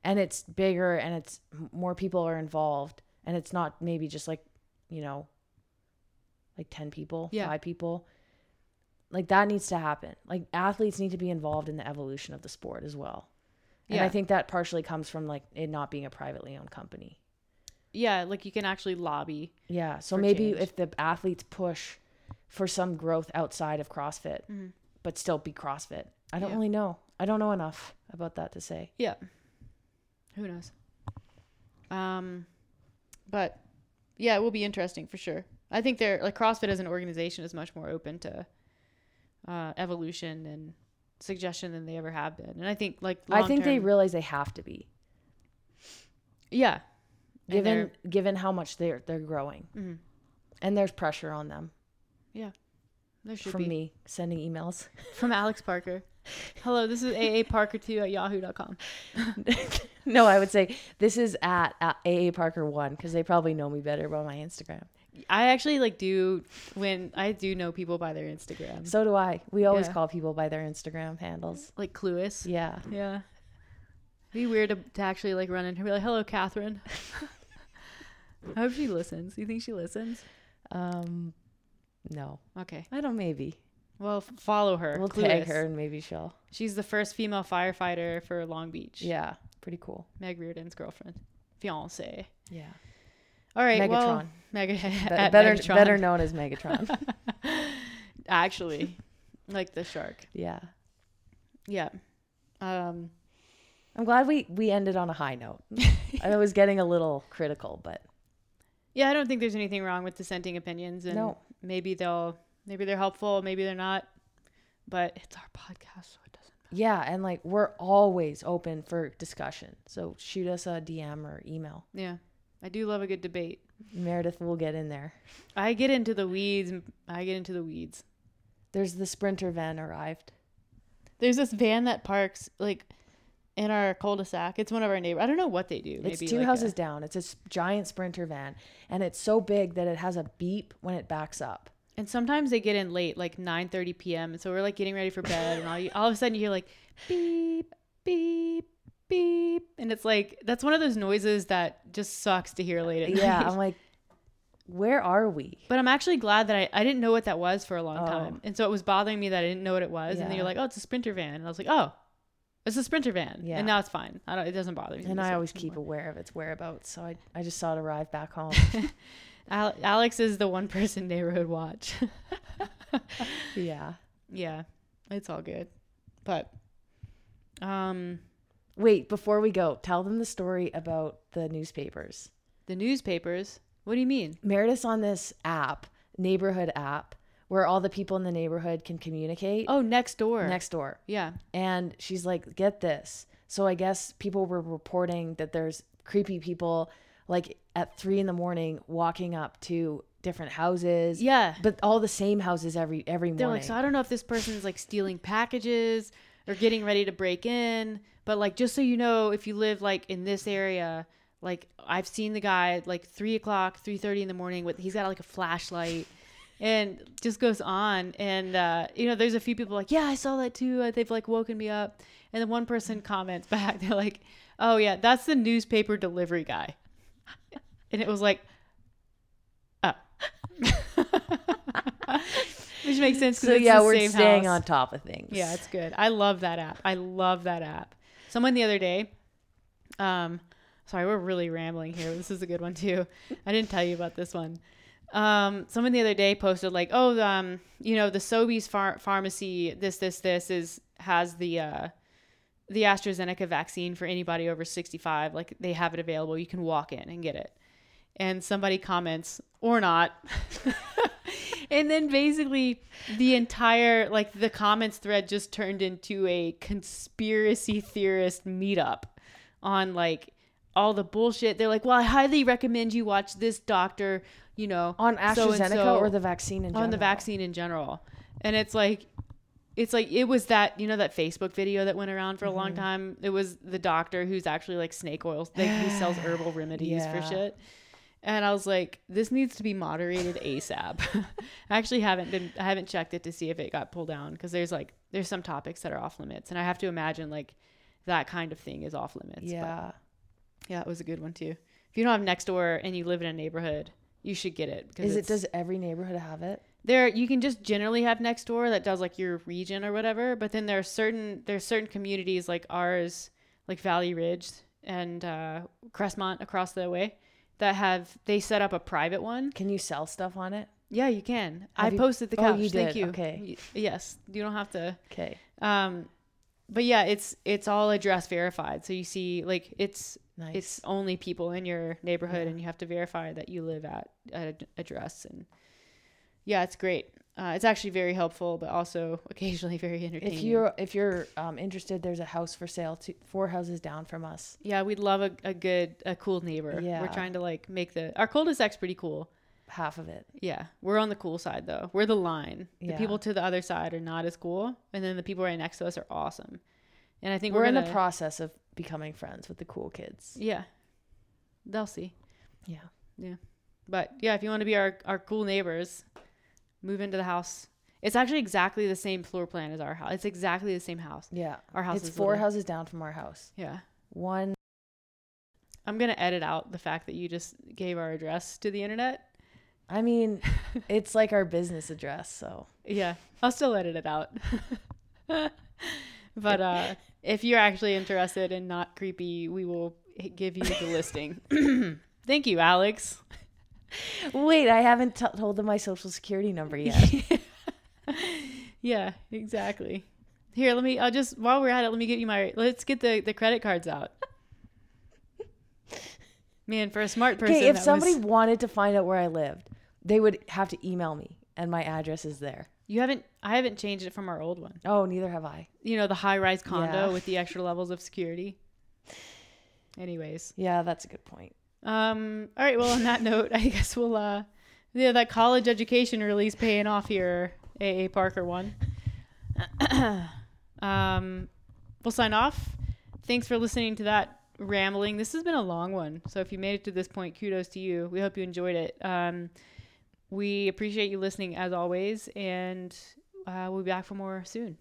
and it's bigger and it's more people are involved and it's not maybe just like, you know, like 10 people, Yeah. 5 people. Like that needs to happen. Like athletes need to be involved in the evolution of the sport as well. And yeah I think that partially comes from like it not being a privately owned company. yeah like you can actually lobby Yeah. So maybe change. if the athletes push for some growth outside of CrossFit, Mhm. but still be CrossFit. I don't Yeah. really know. I don't know enough about that to say. Yeah. Who knows? Um, but yeah, it will be interesting for sure. I think they're like CrossFit as an organization is much more open to uh, evolution and suggestion than they ever have been. And I think like I think they realize they have to be, yeah. Given given how much they're they're growing, mhm. and there's pressure on them Yeah. there should from be me sending emails. from Alex Parker. Hello, this is AA Parker2 at yahoo.com. no, I would say this is at, at AA Parker one because they probably know me better by my Instagram. I actually like do when I do know people by their Instagram. So do I. We always Yeah. call people by their Instagram handles. like Clueless. Yeah. Yeah. Be weird to, to actually like run into her and be like, "Hello, Catherine." I hope she listens. You think she listens? Um, no, Okay. I don't. Maybe Well, f- follow her. we'll tag Clueless. her and maybe she'll. She's the first female firefighter for Long Beach. Yeah, pretty cool. Meg Reardon's girlfriend, fiance. Yeah. All right. Well, Megatron. Be- better Megatron. better known as Megatron. Actually, like the shark. yeah. Yeah. Um. I'm glad we we ended on a high note. I was getting a little critical, but Yeah, I don't think there's anything wrong with dissenting opinions, and no. maybe they'll, maybe they're helpful, maybe they're not. But it's our podcast, so it doesn't. Yeah, and like we're always open for discussion. So shoot us a DM or email. Yeah, I do love a good debate. Meredith will get in there. I get into the weeds. I get into the weeds. There's the sprinter van arrived. There's this van that parks like in our cul-de-sac. It's one of our neighbors. I don't know what they do. It's two like houses a- down. It's a giant sprinter van, and it's so big that it has a beep when it backs up. and sometimes they get in late, like 9:30 p.m. And so we're like getting ready for bed, and all, you, all of a sudden you hear like beep, beep, beep, and it's like that's one of those noises that just sucks to hear late at night. Yeah, night. I'm like, where are we? But I'm actually glad that I, I didn't know what that was for a long Oh. time. And so it was bothering me that I didn't know what it was. And then you're like, oh, it's a Sprinter van. And I was like, oh, it's a Sprinter van. Yeah. And now it's fine. I don't, it doesn't bother me. And I always keep anymore. aware of its whereabouts, so I I just saw it arrive back home. Alex is the one person neighborhood watch. yeah. yeah, it's all good. But, um, Wait, before we go, tell them the story about the newspapers. the newspapers, what do you mean? Meredith's on this app, neighborhood app, where all the people in the neighborhood can communicate Oh, next door. next door. Yeah. And she's like, get this. So I guess people were reporting that there's creepy people like at three in the morning walking up to different houses. Yeah. But all the same houses every every They're morning. like, so I don't know if this person's like stealing packages or getting ready to break in, but like just so you know, if you live like in this area, like I've seen the guy like three o'clock, three thirty in the morning with he's got like a flashlight. And just goes on, and uh, you know, there's a few people like, yeah, I saw that too. Uh, They've like woken me up, and then one person comments back, they're like, oh yeah, that's the newspaper delivery guy, and it was like, oh, which makes sense. so it's yeah, we're staying house. on top of things. Yeah, it's good. I love that app. I love that app. Someone the other day, um, sorry, we're really rambling here. This is a good one too. I didn't tell you about this one. Um, someone the other day posted like, oh, um, you know, the Sobeys phar- pharmacy, this, this, this is has the uh, the AstraZeneca vaccine for anybody over 65. Like they have it available. You can walk in and get it. And somebody comments, or not. and then basically the entire like the comments thread just turned into a conspiracy theorist meetup on like all the bullshit. They're like, "Well, I highly recommend you watch this doctor, you know, On AstraZeneca so-and-so or the vaccine in general? on the vaccine in general." And it's like it's like it was that you know that Facebook video that went around for a Mm-hmm. long time. It was the doctor who's actually like snake oils, like he sells herbal remedies for shit. And I was like, this needs to be moderated ASAP. I actually haven't been, I haven't checked it to see if it got pulled down because there's like, there's some topics that are off limits, and I have to imagine like that kind of thing is off limits. But Yeah. yeah, it was a good one too. If you don't have next door and you live in a neighborhood, you should get it because Is it does every neighborhood have it? there you can just generally have next door that does like your region or whatever but then there are certain there's certain communities like ours like valley ridge and uh, crestmont across the way that have they set up a private one Can you sell stuff on it? yeah you can Have i you- posted the Oh, couch you thank did. you Okay. Yes you don't have to Okay. um but yeah it's it's all address verified so you see like it's Nice. it's only people in your neighborhood Yeah. and you have to verify that you live at an address and yeah it's great uh, it's actually very helpful but also occasionally very entertaining if you're if you're um, interested, there's a house for sale, two, four houses down from us. yeah we'd love a, a good a cool neighbor Yeah. we're trying to like make the our cul-de-sac's pretty cool Half of it. yeah we're on the cool side though we're the line the Yeah. people to the other side are not as cool and then the people right next to us are awesome and i think We're, we're, in gonna, the process of becoming friends with the cool kids. yeah they'll see Yeah. Yeah, but yeah, if you want to be our, our cool neighbors, move into the house. It's actually exactly the same floor plan as our house. It's exactly the same house. Yeah. Our house it's is four little. houses down from our house. Yeah. One. I'm gonna edit out the fact that you just gave our address to the internet. I mean, it's like our business address. So Yeah, I'll still edit it out. but uh, if you're actually interested and not creepy, we will give you the listing. Thank you, Alex. Wait, I haven't t- told them my social security number yet. Yeah, exactly. Here, let me. I'll just while we're at it, let me get you my. Let's get the the credit cards out. Man, for a smart person, okay, if somebody was- wanted to find out where I lived, they would have to email me, and my address is there. you haven't, I haven't changed it from our old one. Oh, neither have I. You know, the high rise condo Yeah. with the extra levels of security. Anyways, Yeah, that's a good point. Um, all right. Well, on that note, I guess we'll uh, yeah, that college education release paying off here, AA Parker one. um, we'll sign off. Thanks for listening to that rambling. This has been a long one. So if you made it to this point, kudos to you. We hope you enjoyed it. Um, we appreciate you listening as always, and uh, we'll be back for more soon.